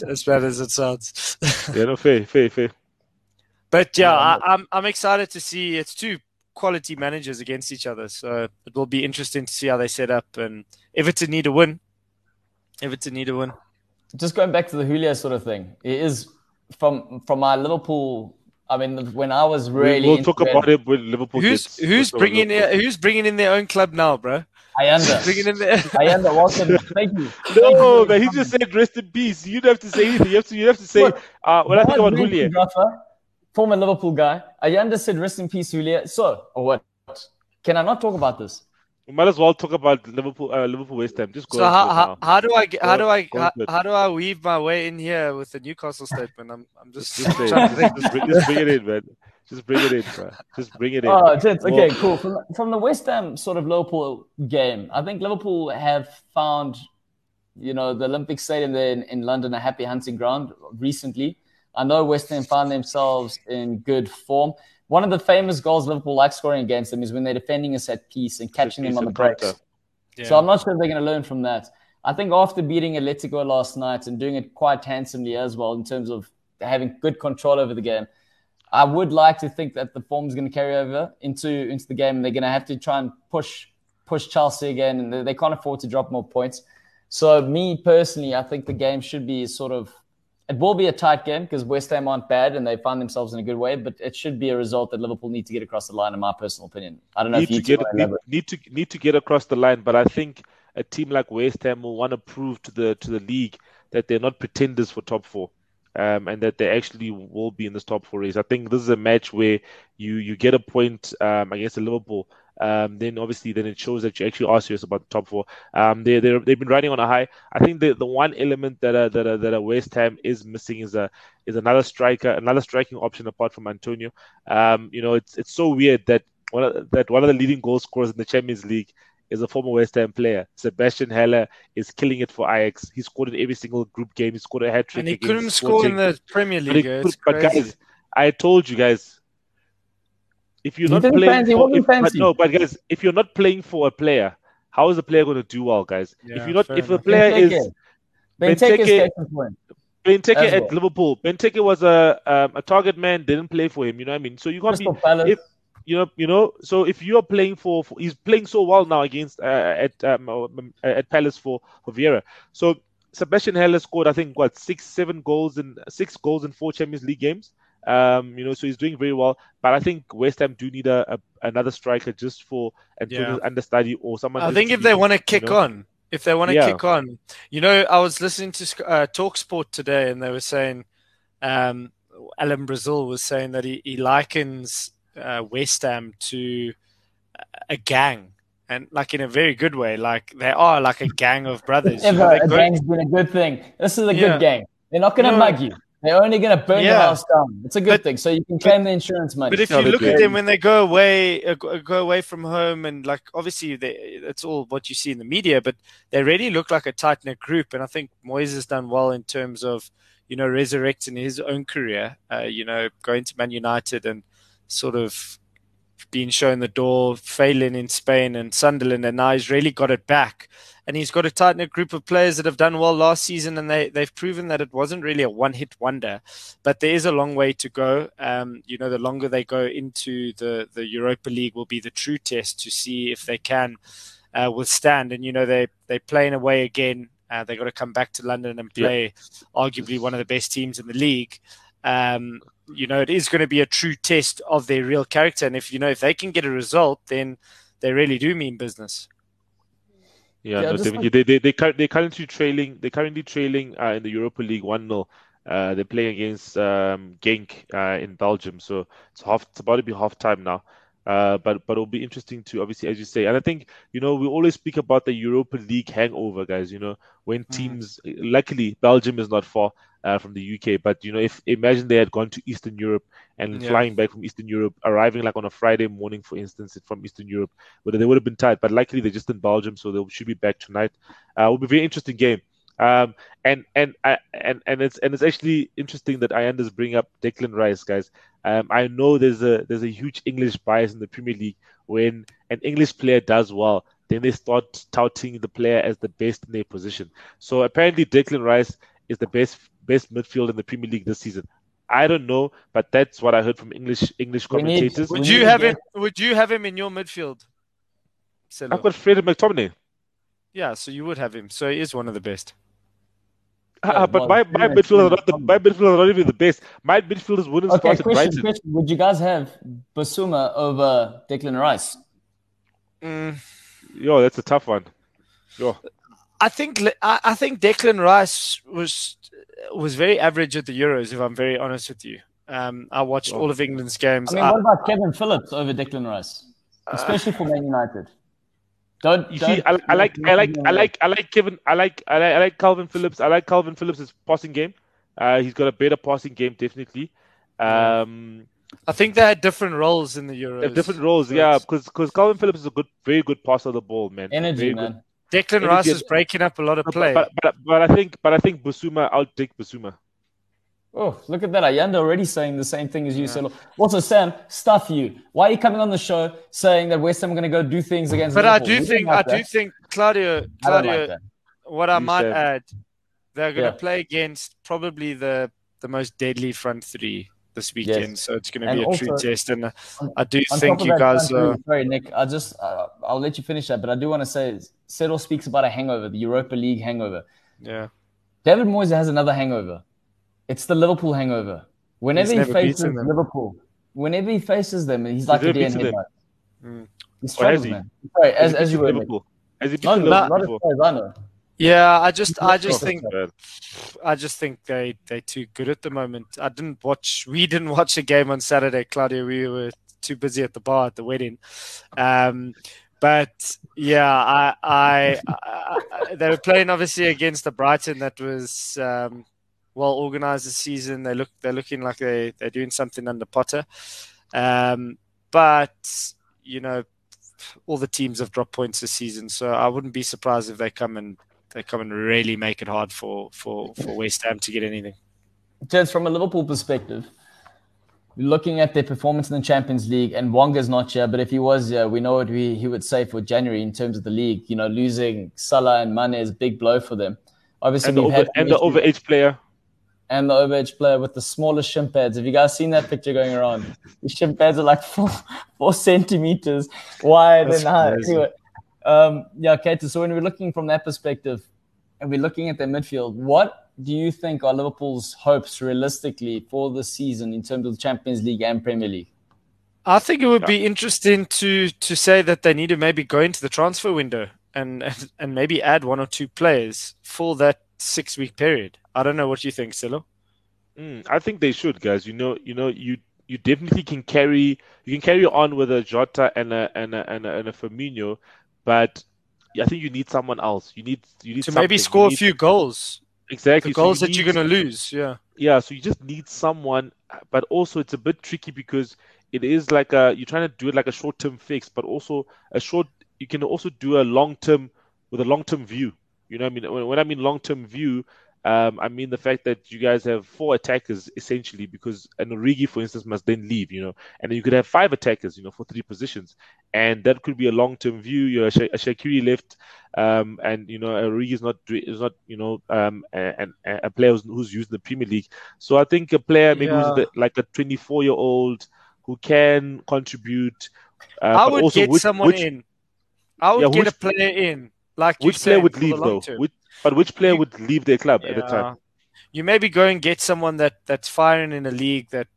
as bad as it sounds. yeah, no, fair, fair, fair. But yeah, I, I'm I'm excited to see it's two quality managers against each other, so it will be interesting to see how they set up. And Everton need a win. Everton need a win. Just going back to the Houllier sort of thing, it is from from my Liverpool I mean, when I was really, we'll talk about it when Liverpool. Who's gets, who's bringing in, who's bringing in their own club now, bro? Ayanda. bringing in their Ayanda, welcome. Thank you. No, man, he just said rest in peace. You don't have to say anything. You have to. You have to say. Look, uh, when I think about Julia, former Liverpool guy, Ayanda said rest in peace, Houllier. So, or what? Can I not talk about this? We might as well talk about Liverpool, uh, Liverpool West Ham. Just go. So how, how, how, do I get, how do I how, how, do I weave my way in here with the Newcastle statement? I'm I'm just just, just, just, bring, just bring it in, man. Just bring it in, bro. Just bring it in. Oh, gents, okay, cool. From, from the West Ham sort of Liverpool game, I think Liverpool have found, you know, the Olympic Stadium there in, in London a happy hunting ground recently. I know West Ham found themselves in good form. One of the famous goals Liverpool like scoring against them is when they're defending a set piece and catching them on the breaks. Yeah. So I'm not sure if they're going to learn from that. I think after beating Atletico last night and doing it quite handsomely as well in terms of having good control over the game, I would like to think that the form is going to carry over into into the game, and they're going to have to try and push push Chelsea again, and they, they can't afford to drop more points. So, me personally, I think the game should be sort of it will be a tight game because West Ham aren't bad and they find themselves in a good way, but it should be a result that Liverpool need to get across the line, in my personal opinion. I don't know need if you to get need, need, to need to get across the line, but I think a team like West Ham will want to prove to the to the league that they're not pretenders for top four um, and that they actually will be in this top four race. I think this is a match where you you get a point um, against Liverpool. Um, then obviously then it shows that you actually are serious about the top four. Um, they they they've been riding on a high. I think the, the one element that uh, that uh, that a West Ham is missing is a is another striker, another striking option apart from Antonio. Um, you know, it's it's so weird that one of, that one of the leading goal scorers in the Champions League is a former West Ham player. Sebastian Haller is killing it for Ajax. He scored in every single group game. He scored a hat trick. And he couldn't score in the Premier League. Could, but guys, I told you guys, if you're not playing, fancy, for, if, but no, but guys, if you're not playing for a player, how is the player going to do well, guys? Yeah, if you're not, if the player is Benteke, Benteke at well. Liverpool, Benteke was a um, a target man, didn't play for him. You know what I mean? So you can't Crystal be. If, you know, you know. So if you are playing for, for he's playing so well now against uh, at um, um, at Palace for for Vieira. So Sebastian Haller scored, I think, what six, seven goals in six goals in four Champions League games. Um, you know, so he's doing very well. But I think West Ham do need a, a another striker just for Antonio yeah. understudy or someone. I think if they want to kick you know? on, if they want to yeah. kick on, you know, I was listening to uh, Talksport today, and they were saying, um, Alan Brazil was saying that he, he likens uh, West Ham to a gang, and like in a very good way. Like they are like a gang of brothers. Ever, a gang's been a good thing. This is a yeah. good gang. They're not going to mug you. They're only going to burn Yeah. the house down. It's a good But- thing. So you can claim the insurance money. But if you look at them when they go away, uh, go go away from home, and like obviously they, it's all what you see in the media, but they really look like a tight knit group. And I think Moyes has done well in terms of you know resurrecting his own career. Uh, you know, going to Man United and sort of being shown the door, failing in Spain and Sunderland, and now he's really got it back. And he's got a tight knit group of players that have done well last season, and they they've proven that it wasn't really a one hit wonder but there is a long way to go. Um, you know, the longer they go into the, the Europa League will be the true test to see if they can uh, withstand. And you know, they they playing away again. Uh, they got to come back to London and Yeah. play arguably one of the best teams in the league. Um, you know, it is going to be a true test of their real character. And if you know if they can get a result, then they really do mean business. Yeah, Yeah, no, just definitely. they, they, they, they're currently trailing. They're currently trailing uh, in the Europa League one 0 uh, They're playing against um, Genk uh, in Belgium, so it's half. It's about to be half time now. Uh, but but it'll be interesting to obviously, as you say, and I think you know we always speak about the Europa League hangover, guys. You know when Mm. teams, luckily Belgium is not far uh, from the UK, but you know if imagine they had gone to Eastern Europe and Yeah. flying back from Eastern Europe, arriving like on a Friday morning, for instance, from Eastern Europe, whether they would have been tight. But luckily they're just in Belgium, so they should be back tonight. Uh, it will be a very interesting game. Um, and and I and and it's and it's actually interesting that Ayanda's bring up Declan Rice, guys. Um, I know there's a there's a huge English bias in the Premier League when an English player does well, then they start touting the player as the best in their position. So apparently Declan Rice is the best best midfield in the Premier League this season. I don't know, but that's what I heard from English English We need- commentators. Would you have him? Would you have him in your midfield? Silo? I've got Fred McTominay. Yeah, so you would have him. So he is one of the best. Yeah, but well, my, my McTominay midfield are not the my midfield are not even the best. My midfielders wouldn't Okay, start at question, Brighton. question. Would you guys have Bissouma over Declan Rice? Mm, Yo, that's a tough one. Yo, I think I, I think Declan Rice was was very average at the Euros. If I'm very honest with you, um, I watched all of England's games. I mean, I- what about Kevin Phillips over Declan Rice, especially for Man United? Don't. you don't see, I, I like I like I like I like Kevin. I like I like I like Calvin Phillips. I like Calvin Phillips' passing game. Uh, he's got a better passing game, definitely. Um, I think they had different roles in the Euros. different roles, yeah. Because because Calvin Phillips is a good, very good passer of the ball, man. energy, Very man. Declan Energy Rice and- is breaking up a lot of play. But, but but I think but I think Bissouma outdick Bissouma. Oh, look at that. Ayanda already saying the same thing as you, Silo. Also, Sam, stuff you. Why are you coming on the show saying that West Ham are going to go do things against but I Liverpool? do We don't think like I do think Claudio I Claudio. like that. what I You might said- add, they're going to Yeah. play against probably the the most deadly front three this weekend. Yes. So it's going to And be a true also- test, and uh, I do think you that, guys three- sorry, Nick. I just uh, I'll let you finish that, but I do want to say Settle speaks about a hangover, the Europa League hangover. Yeah, David Moyes has another hangover. It's the Liverpool hangover. Whenever He's he faces. Liverpool, whenever he faces them, he's like a deer in headlights. Mm. He struggles, he? man. Sorry, as, as you were. Liverpool? Has he beaten not, Liverpool not as far as I know. Yeah. I just I just think I just think they they're too good at the moment. I didn't watch. We didn't watch a game on Saturday, Claudia. We were too busy at the bar at the wedding. Um, but yeah, I, I, I, I they were playing obviously against the Brighton that was um, well organized this season. They look they're looking like they they're doing something under Potter. Um, but you know, all the teams have dropped points this season, so I wouldn't be surprised if they come and they come and really make it hard for for for West Ham to get anything. Just from a Liverpool perspective, looking at their performance in the Champions League, and Wonga's not here, but if he was here, we know what we, he would say for January in terms of the league. You know, losing Salah and Mane is a big blow for them. Obviously, And the over had and the overage player. and the overage player with the smallest shin pads. Have you guys seen that picture going around? The shin pads are like four, four centimeters wide That's and high. Anyway, um, yeah, Kato. So when we're looking from that perspective, and we're looking at their midfield, what do you think are Liverpool's hopes realistically for the season in terms of the Champions League and Premier League? I think it would be interesting to to say that they need to maybe go into the transfer window and and, and maybe add one or two players for that six week period. I don't know what you think, Silo. Mm, I think they should, guys. You know, you know, you you definitely can carry you can carry on with a Jota and a and a and a, and a Firmino, but I think you need someone else. You need you need To something. maybe score a few goals, exactly the so goals you that you're going to lose. Yeah, yeah, so you just need someone, but also it's a bit tricky because it is like a you're trying to do it like a short term fix, but also a short. You can also do a long term with a long term view. You know, what I mean, when, when I mean long term view, um, I mean the fact that you guys have four attackers essentially because an Origi, for instance, must then leave, you know, and then you could have five attackers, you know, for three positions, and that could be a long-term view. You know, a Shaqiri left, um, and you know, Origi is not is not you know um, a, a, a player who's, who's, used in the Premier League. So I think a player maybe yeah. who's the, like a 24-year-old who can contribute. Uh, I would get which, someone which, in. I would yeah, get which, a player in. Like which player would leave though? Which, but which player yeah. would leave their club yeah. at the time? You maybe go and get someone that that's firing in a league that,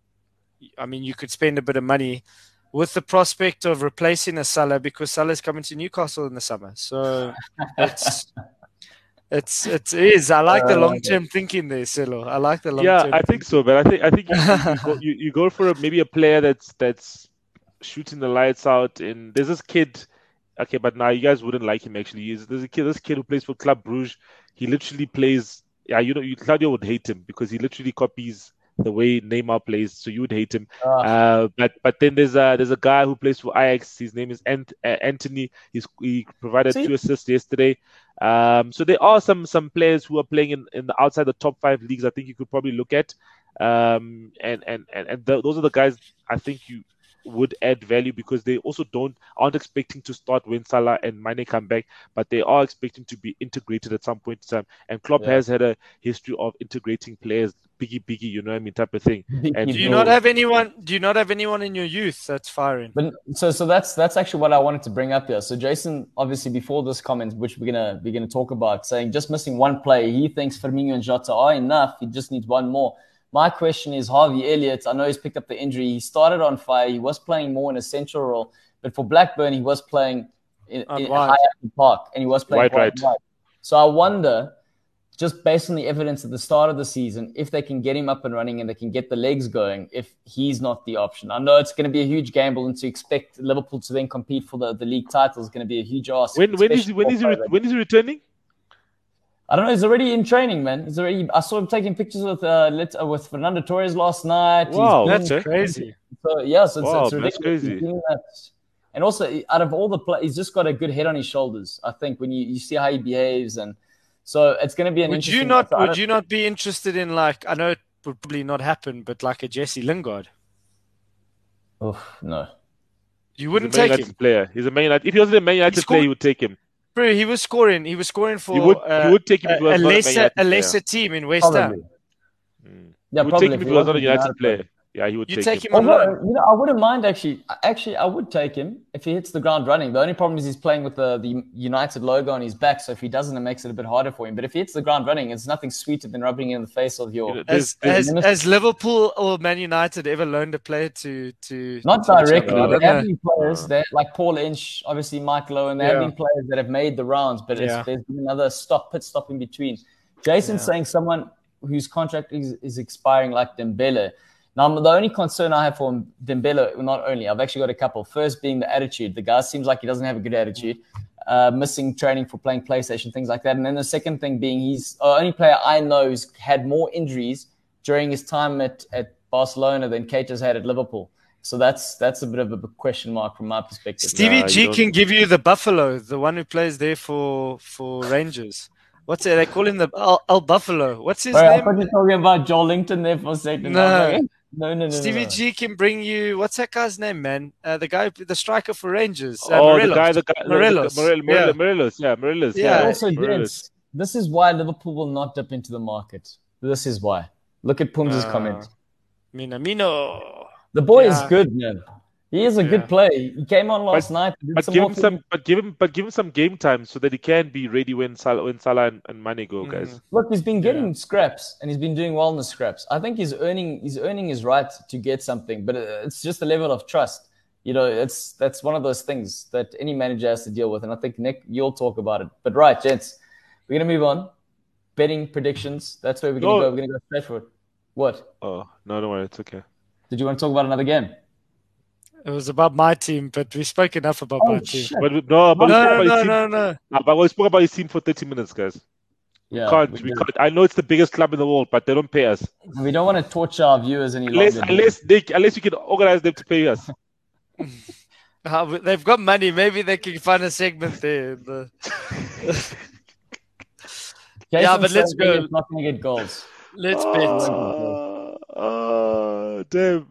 I mean, you could spend a bit of money with the prospect of replacing a Salah because Salah's coming to Newcastle in the summer. So it's it's it is. I like the uh, long term thinking there, Silo. I like the long. Yeah, I think so, but I think I think you, you, go, you, you go for a, maybe a player that's that's shooting the lights out. And there's this kid Okay, but now you guys wouldn't like him actually. He's, there's a kid, this kid who plays for Club Bruges. He literally plays. Yeah, you know, you, Claudio would hate him because he literally copies the way Neymar plays, so you would hate him. Uh, uh, but but then there's a there's a guy who plays for Ajax. His name is Ant, uh, Antony. He's he provided see? two assists yesterday. Um, so there are some some players who are playing in, in the outside the top five leagues. I think you could probably look at. Um, and and and, and the, those are the guys I think you would add value because they also don't aren't expecting to start when Salah and Mane come back, but they are expecting to be integrated at some point in time. And Klopp yeah. has had a history of integrating players, biggie biggie, you know what I mean, type of thing. And, do you, not have anyone? Do you not have anyone in your youth that's firing? But so so that's that's actually what I wanted to bring up here. So Jason, obviously before this comment, which we're gonna we're gonna talk about, saying just missing one play, he thinks Firmino and Jota are enough. He just needs one more. My question is Harvey Elliott. I know he's picked up the injury. He started on fire. He was playing more in a central role, but for Blackburn, he was playing in, in high the park and he was playing right, right. So I wonder, just based on the evidence at the start of the season, if they can get him up and running and they can get the legs going, if he's not the option. I know it's going to be a huge gamble, and to expect Liverpool to then compete for the, the league title is going to be a huge ask. When when is when is he, when is he returning? I don't know. He's already in training, man. He's already. I saw him taking pictures with uh, uh with Fernando Torres last night. Wow, that's crazy. So yeah, so it's, wow, it's That's crazy. And also, out of all the play, he's just got a good head on his shoulders. I think when you, you see how he behaves, and so it's going to be an. Interesting. Would you not? Would you not be interested in like? I know it would probably not happen, but like a Jesse Lingard. Oh no. You wouldn't take United him. Player. He's a Man United. If he was a Man United player, you would take him. Bro, he was scoring. He was scoring for. Would, uh, would take him a, a lesser, a lesser team in West Ham. Mm. Yeah, would take him if he was not a United player. Yeah, he would you take, take him. him Although, you know, I wouldn't mind actually. Actually, I would take him if he hits the ground running. The only problem is he's playing with the, the United logo on his back, so if he doesn't, it makes it a bit harder for him. But if he hits the ground running, it's nothing sweeter than rubbing it in the face of your. You know, has, has, has, Liverpool or Man United ever loaned a player to to? Not to directly. There have been players uh. that, like Paul Ince, obviously Michael Owen, and there yeah. have been players that have made the rounds, but yeah. there's been another stop pit stop in between. Jason's yeah. saying someone whose contract is, is expiring, like Dembele now, the only concern I have for Dembele, not only, I've actually got a couple. First being the attitude. The guy seems like he doesn't have a good attitude, uh, missing training for playing PlayStation, things like that. And then the second thing being he's the only player I know who's had more injuries during his time at, at Barcelona than Keita's had at Liverpool. So that's that's a bit of a question mark from my perspective. Stevie G can give you the Buffalo, the one who plays there for for Rangers. What's it? They call him the El, El Buffalo. What's his name? I thought you were talking about Joelinton there for a second. No. No, no, no. Stevie no. G can bring you. What's that guy's name, man? Uh, the guy, the striker for Rangers. Uh, oh, Morelos. the guy, the guy, Morelos. The, the, Morelos, yeah. Morelos, yeah, Morelos. Yeah. yeah. Also, Morelos. this is why Liverpool will not dip into the market. This is why. Look at Pum's uh, comment. Minamino. The boy yeah. is good, man. He is a yeah. good play. He came on last but, night. But give him some. But give him. But give him some game time so that he can be ready when Salah, when Salah and, and Mane go, mm. guys. Look, he's been getting yeah. scraps and he's been doing well in the scraps. I think he's earning. He's earning his right to get something, but it's just a level of trust. You know, it's that's one of those things that any manager has to deal with, and I think Nick, you'll talk about it. But right, gents, we're gonna move on. Betting predictions. That's where we're gonna go. We're gonna go straight for it. What? Oh no, don't worry, it's okay. Did you want to talk about another game? It was about my team, but we spoke enough about oh, my team. But no, but no, no, no, no, no, no. But we spoke about his team for 30 minutes, guys. Yeah, can't, we we can't. I know it's the biggest club in the world, but they don't pay us. We don't want to torture our viewers any Unless, longer. unless they, unless you can organize them to pay us. Uh, they've got money. Maybe they can find a segment there. The... Jason Yeah, but let's go. Not going to get goals. Let's bet. Oh, oh, damn.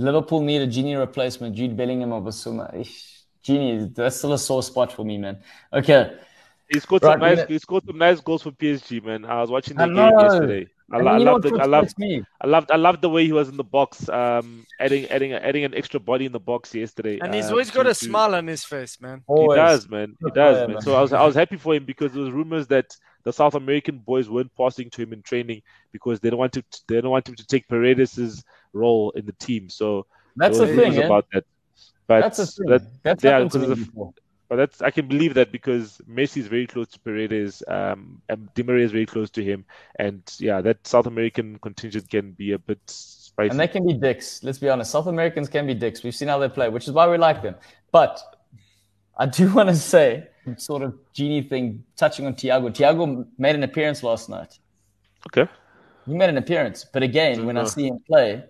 Liverpool need a Gini replacement. Jude Bellingham or Bissouma. Ish, Gini, that's still a sore spot for me, man. Okay. He scored Right, some nice. He scored some nice goals for PSG, man. I was watching the game yesterday. I, And lo- I loved it. I loved. me? I loved. I loved the way he was in the box, um, adding, adding, adding an extra body in the box yesterday. And he's um, always got to- a to- smile on his face, man. He Always. does, man. He Good does, player, man. man. So I was, I was happy for him because there was rumors that the South American boys weren't passing to him in training because they don't want to. They don't want him to take Paredes's role in the team. So That's the thing, eh? about that. But That's that, That's yeah, happened because of- before. but that's I can believe that because Messi is very close to Paredes, um, and Di Maria is very close to him, and yeah, that South American contingent can be a bit spicy. And they can be dicks. Let's be honest. South Americans can be dicks. We've seen how they play, which is why we like them. But I do want to say, sort of Gini thing, touching on Thiago. Thiago made an appearance last night. okay, He made an appearance, but again, when I see him play,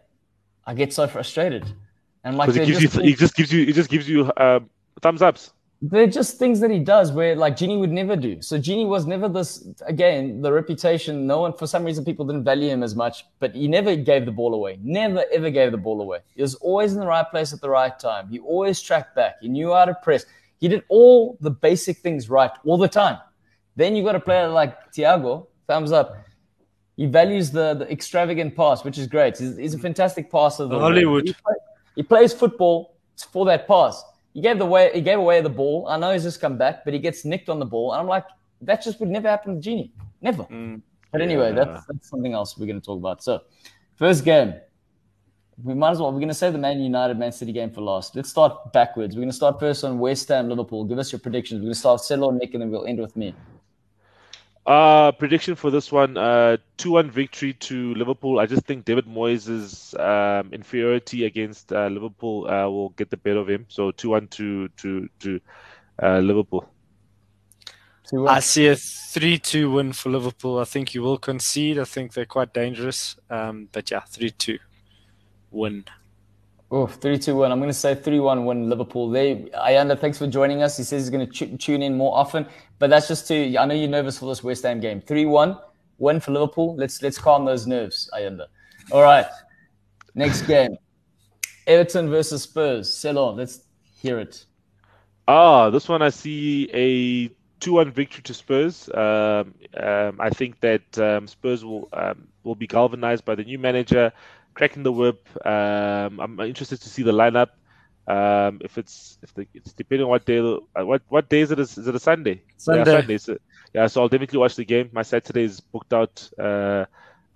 I get so frustrated. And like, it gives you, just, it just gives you, it just gives you um, thumbs ups. they're just things that he does where like Gini would never do. So Gini was never this again, the reputation, no one for some reason people didn't value him as much, but he never gave the ball away. Never ever gave the ball away. He was always in the right place at the right time. He always tracked back. He knew how to press. He did all the basic things right all the time. Then you got a player like Thiago, thumbs up. He values the, the extravagant pass, which is great. He's, he's a fantastic passer. the Hollywood. He, play- he plays football for that pass. He gave the way he gave away the ball. I know he's just come back, but he gets nicked on the ball. And I'm like, that just would never happen to Gini. Never. Mm. But anyway, Yeah. that's that's something else we're gonna talk about. So first game. We might as well. We're gonna save the Man United Man City game for last. Let's start backwards. We're gonna start first on West Ham Liverpool. Give us your predictions. We're gonna start with Celo, Nick, and then we'll end with me. Uh, prediction for this one: uh, two-one victory to Liverpool. I just think David Moyes' um, inferiority against uh, Liverpool uh, will get the better of him. So two-one to to to uh, Liverpool. Two I see a 3 2 win for Liverpool. I think you will concede. I think they're quite dangerous. Um, but yeah, 3 2 win. Oh, 3 2 1. I'm going to say 3 1 win Liverpool. They, Ayanda, thanks for joining us. He says he's going to tu- tune in more often, but that's just to, I know you're nervous for this West Ham game. 3 1 win for Liverpool. Let's let's calm those nerves, Ayanda. All right. Next game Everton versus Spurs. Sell Let's hear it. Ah, this one I see a two-one victory to Spurs. Um, um, I think that um, Spurs will um, will be galvanized by the new manager, cracking the whip. Um, I'm interested to see the lineup. Um, if it's if the, it's depending on what day uh, what what day is it? Is, is it a Sunday? Sunday. Yeah, Sunday. So, yeah, so I'll definitely watch the game. My Saturday is booked out uh,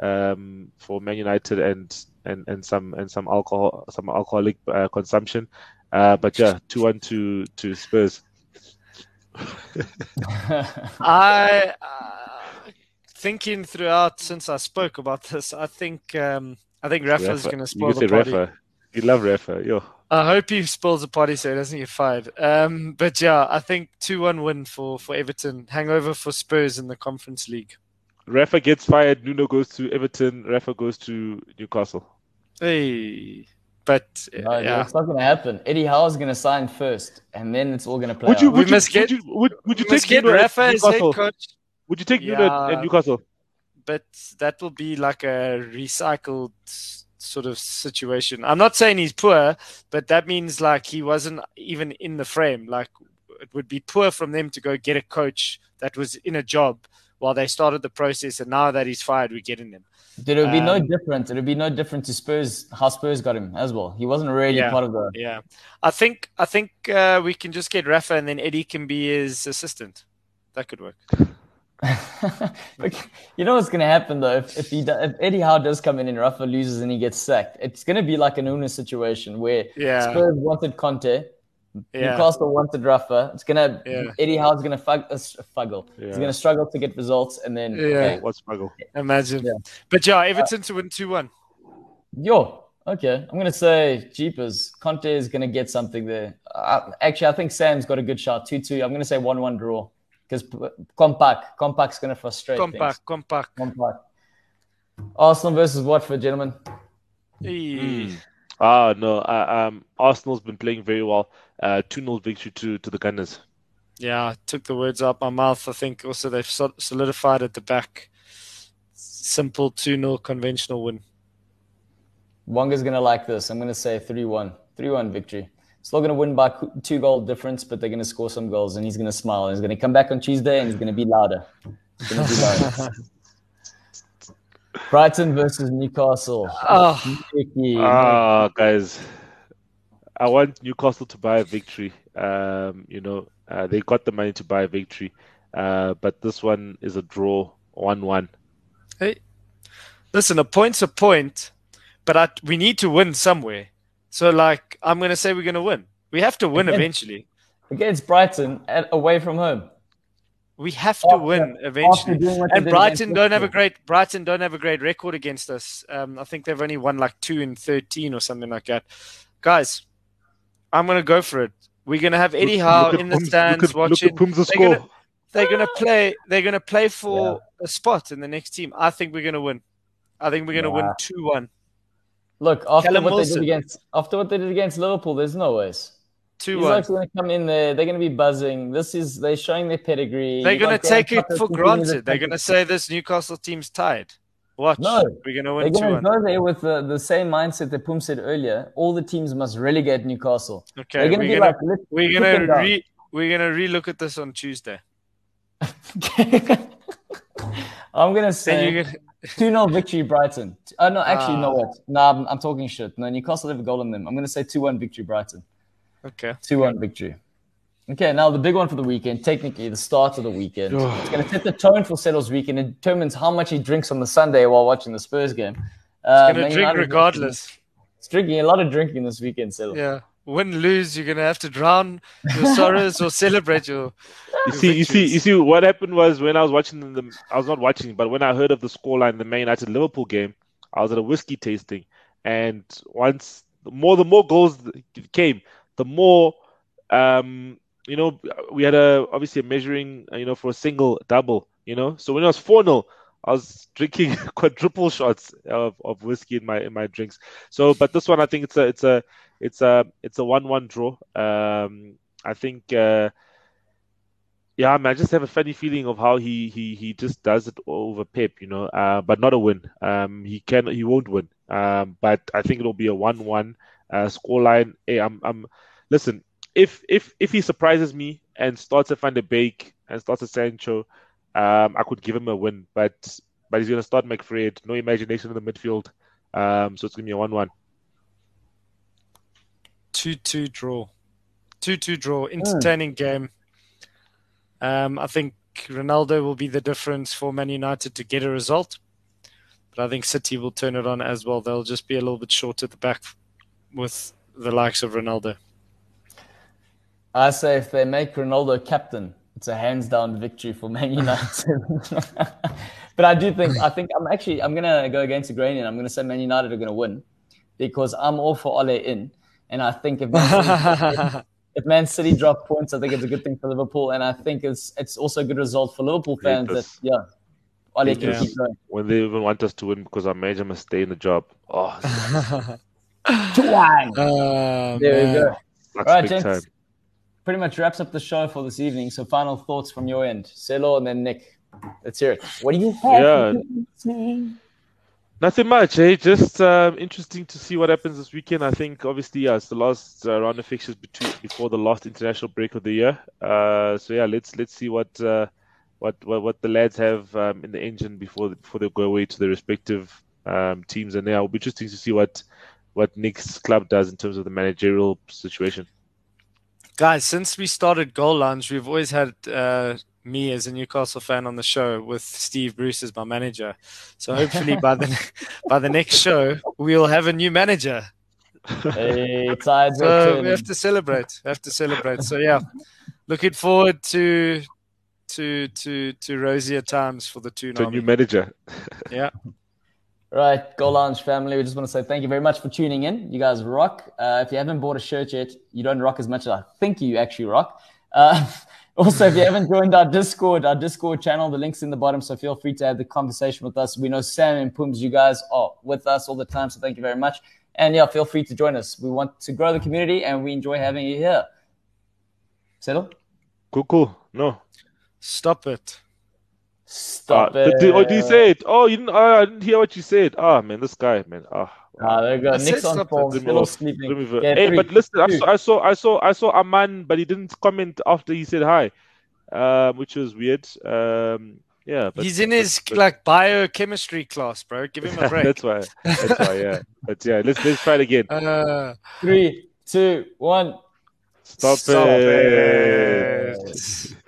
um, for Man United and and and some and some alcohol some alcoholic uh, consumption. Uh, but yeah, two one to to Spurs. I uh, thinking throughout since I spoke about this, I think um, I think Rafa's Rafa. going to spoil can say the party. Rafa. You love Rafa. Yo. I hope he spoils the party so he doesn't get fired. Um, but yeah, I think two one win for for Everton. Hangover for Spurs in the Conference League. Rafa gets fired. Nuno goes to Everton. Rafa goes to Newcastle. Hey, but uh, No, yeah, It's not going to happen. Eddie Howe is going to sign first, and then it's all going to play Would you out. We you, must get- would you would, would you take get Rafa as head Newcastle? coach. Would you take Nuno at, at Newcastle? But that will be like a recycled sort of situation. I'm not saying he's poor, but that means like he wasn't even in the frame. Like it would be poor from them to go get a coach that was in a job while they started the process, and now that he's fired, we're getting him. Dude, it would be no Um, different. It would be no different to Spurs, how Spurs got him as well. He wasn't really Yeah. part of the. Yeah, I think I think uh, we can just get Rafa, and then Eddie can be his assistant. That could work. But you know what's going to happen though? If if, he do, if Eddie Howe does come in and Rafa loses and he gets sacked, it's going to be like an Unai situation where Yeah, Spurs wanted Conte, yeah, Newcastle wanted Rafa. It's gonna Yeah. Eddie Howe's going to fug, uh, fuggle. He's going to struggle to get results, and then Yeah. okay, What struggle? imagine. Yeah. But yeah, Everton to win two one. yo, okay, I'm going to say Jeepers. Conte is going to get something there. Uh, actually, I think Sam's got a good shot. Two two. I'm going to say one one draw because compact, compact's going to frustrate. Compact, things. compact, compact. Arsenal versus Watford, gentlemen. Mm. Ah, no. Uh, um, Arsenal's been playing very well. Uh, 2 0 victory to, to the Gunners. Yeah, I took the words out my mouth. I think also they've solidified at the back. Simple 2 0 conventional win. Wonga's going to like this. I'm going to say 3 1. 3 1 victory. Still going to win by two goal difference, but they're going to score some goals and he's going to smile. And he's going to come back on Tuesday and he's going to be louder. Going to be louder. Brighton versus Newcastle. Oh, oh guys. I want Newcastle to buy a victory. Um, you know, uh, they got the money to buy a victory. Uh, but this one is a draw 1 1. Hey, listen, a point's a point, but I, we need to win somewhere. So, like, I'm going to say we're going to win. We have to win eventually. Against Brighton at, away from home. We have to after, win eventually. And Brighton don't have a great Brighton don't have a great record against us. Um, I think they've only won like two in thirteen or something like that. Guys, I'm gonna go for it. We're gonna have Eddie Howe in the stands at, watching. They're gonna, they're gonna, play. They're gonna play for yeah. a spot in the next team. I think we're gonna win. I think we're gonna yeah. win two one. Look after Callum what Wilson. they did against after what they did against Liverpool, there's no ways. Two These guys are going to come in there. They're going to be buzzing. This is they're showing their pedigree. They're going to take it for granted. They're going to say this Newcastle team's tied. Watch. No, we're going to win. They're going to go there with the, the same mindset that Pum said earlier. All the teams must relegate Newcastle. Okay, they're going to be gonna, like, we're going to re we're going to relook at this on Tuesday. I'm going to say. 2 0 victory, Brighton. Oh, no, actually, uh, no, what? No, I'm, I'm, talking shit. No, Newcastle have a goal in them. I'm going to say 2 1 victory, Brighton. Okay. 2 1 victory. Okay, now the big one for the weekend, technically the start of the weekend. it's going to set the tone for Settle's weekend. It determines how much he drinks on the Sunday while watching the Spurs game. Uh, going to drink regardless. It's drinking, a lot of drinking this weekend, Settle. Yeah. Win, lose, you're going to have to drown your sorrows or celebrate your. You see, you see, you see. What happened was when I was watching the, I was not watching, but when I heard of the scoreline, the Man United Liverpool game, I was at a whiskey tasting, and once the more, the more goals came, the more um, you know we had a obviously a measuring you know for a single double you know so when it was 4 0 I was drinking quadruple shots of, of whiskey in my in my drinks so but this one I think it's a it's a it's a it's a one one draw um, I think uh, yeah, I, mean, I just have a funny feeling of how he he he just does it over Pep, you know, uh, but not a win. Um, he can he won't win. Um, but I think it'll be a one-one uh, scoreline. Hey, I'm I'm listen, if if if he surprises me and starts a Van der Beek and starts a Sancho, um, I could give him a win. But but he's gonna start McFred, no imagination in the midfield. Um, so it's gonna be a one-one. Two-two draw, two-two draw, entertaining mm. game. Um, I think Ronaldo will be the difference for Man United to get a result, but I think City will turn it on as well. They'll just be a little bit short at the back with the likes of Ronaldo. I say if they make Ronaldo captain, it's a hands down victory for Man United. but I do think I think I'm actually I'm gonna go against the grain and I'm gonna say Man United are gonna win because I'm all for Ole in, and I think if Man City, if Man City drop points, I think it's a good thing for Liverpool, and I think it's it's also a good result for Liverpool fans that yeah. Ole yeah. can keep going. When they even want us to win because our manager must stay in the job. Oh, Twang. Uh, there man. we go. All right, gents. Time. Pretty much wraps up the show for this evening. So, final thoughts from your end, Selo, and then Nick. Let's hear it. What do you have? Yeah. Nothing much, eh? Just um, interesting to see what happens this weekend. I think, obviously, yeah, it's the last uh, round of fixtures between, before the last international break of the year. Uh, so yeah, let's let's see what uh, what, what, what the lads have um, in the engine before before they go away to their respective um, teams. And yeah, it'll be interesting to see what what Nick's club does in terms of the managerial situation. Guys, since we started Goal Lounge, we've always had uh, me as a Newcastle fan on the show with Steve Bruce as my manager. So hopefully by the by the next show, we'll have a new manager. Hey, so we have to celebrate. We have to celebrate. So yeah, looking forward to to to to rosier times for the two. To new manager. yeah. Right, Goal family, we just want to say thank you very much for tuning in. You guys rock. Uh, if you haven't bought a shirt yet, you don't rock as much as I think you actually rock. Uh, Also, if you haven't joined our Discord, our Discord channel, the link's in the bottom. So feel free to have the conversation with us. We know Sam and Pums, you guys are with us all the time. So thank you very much. And yeah, feel free to join us. We want to grow the community and we enjoy having you here. Settle? Cool. No. Stop it. Stop uh, it. Did, oh, did you say it? Oh, you didn't, uh, I didn't hear what you said. Ah, man, this guy, man. Ah. Ah, there you go. I Nick's on stop form, still Let sleeping. Let me Yeah, hey, three, but listen, I saw, I saw, I saw, I saw Aman, but he didn't comment after he said hi, um, which was weird. Um, yeah, but, He's in but- his but- like biochemistry class, bro. Give him a break. that's why. That's why. Yeah, but yeah, let's let's try it again. Uh, Three, two, one. Stop, Stop it. it.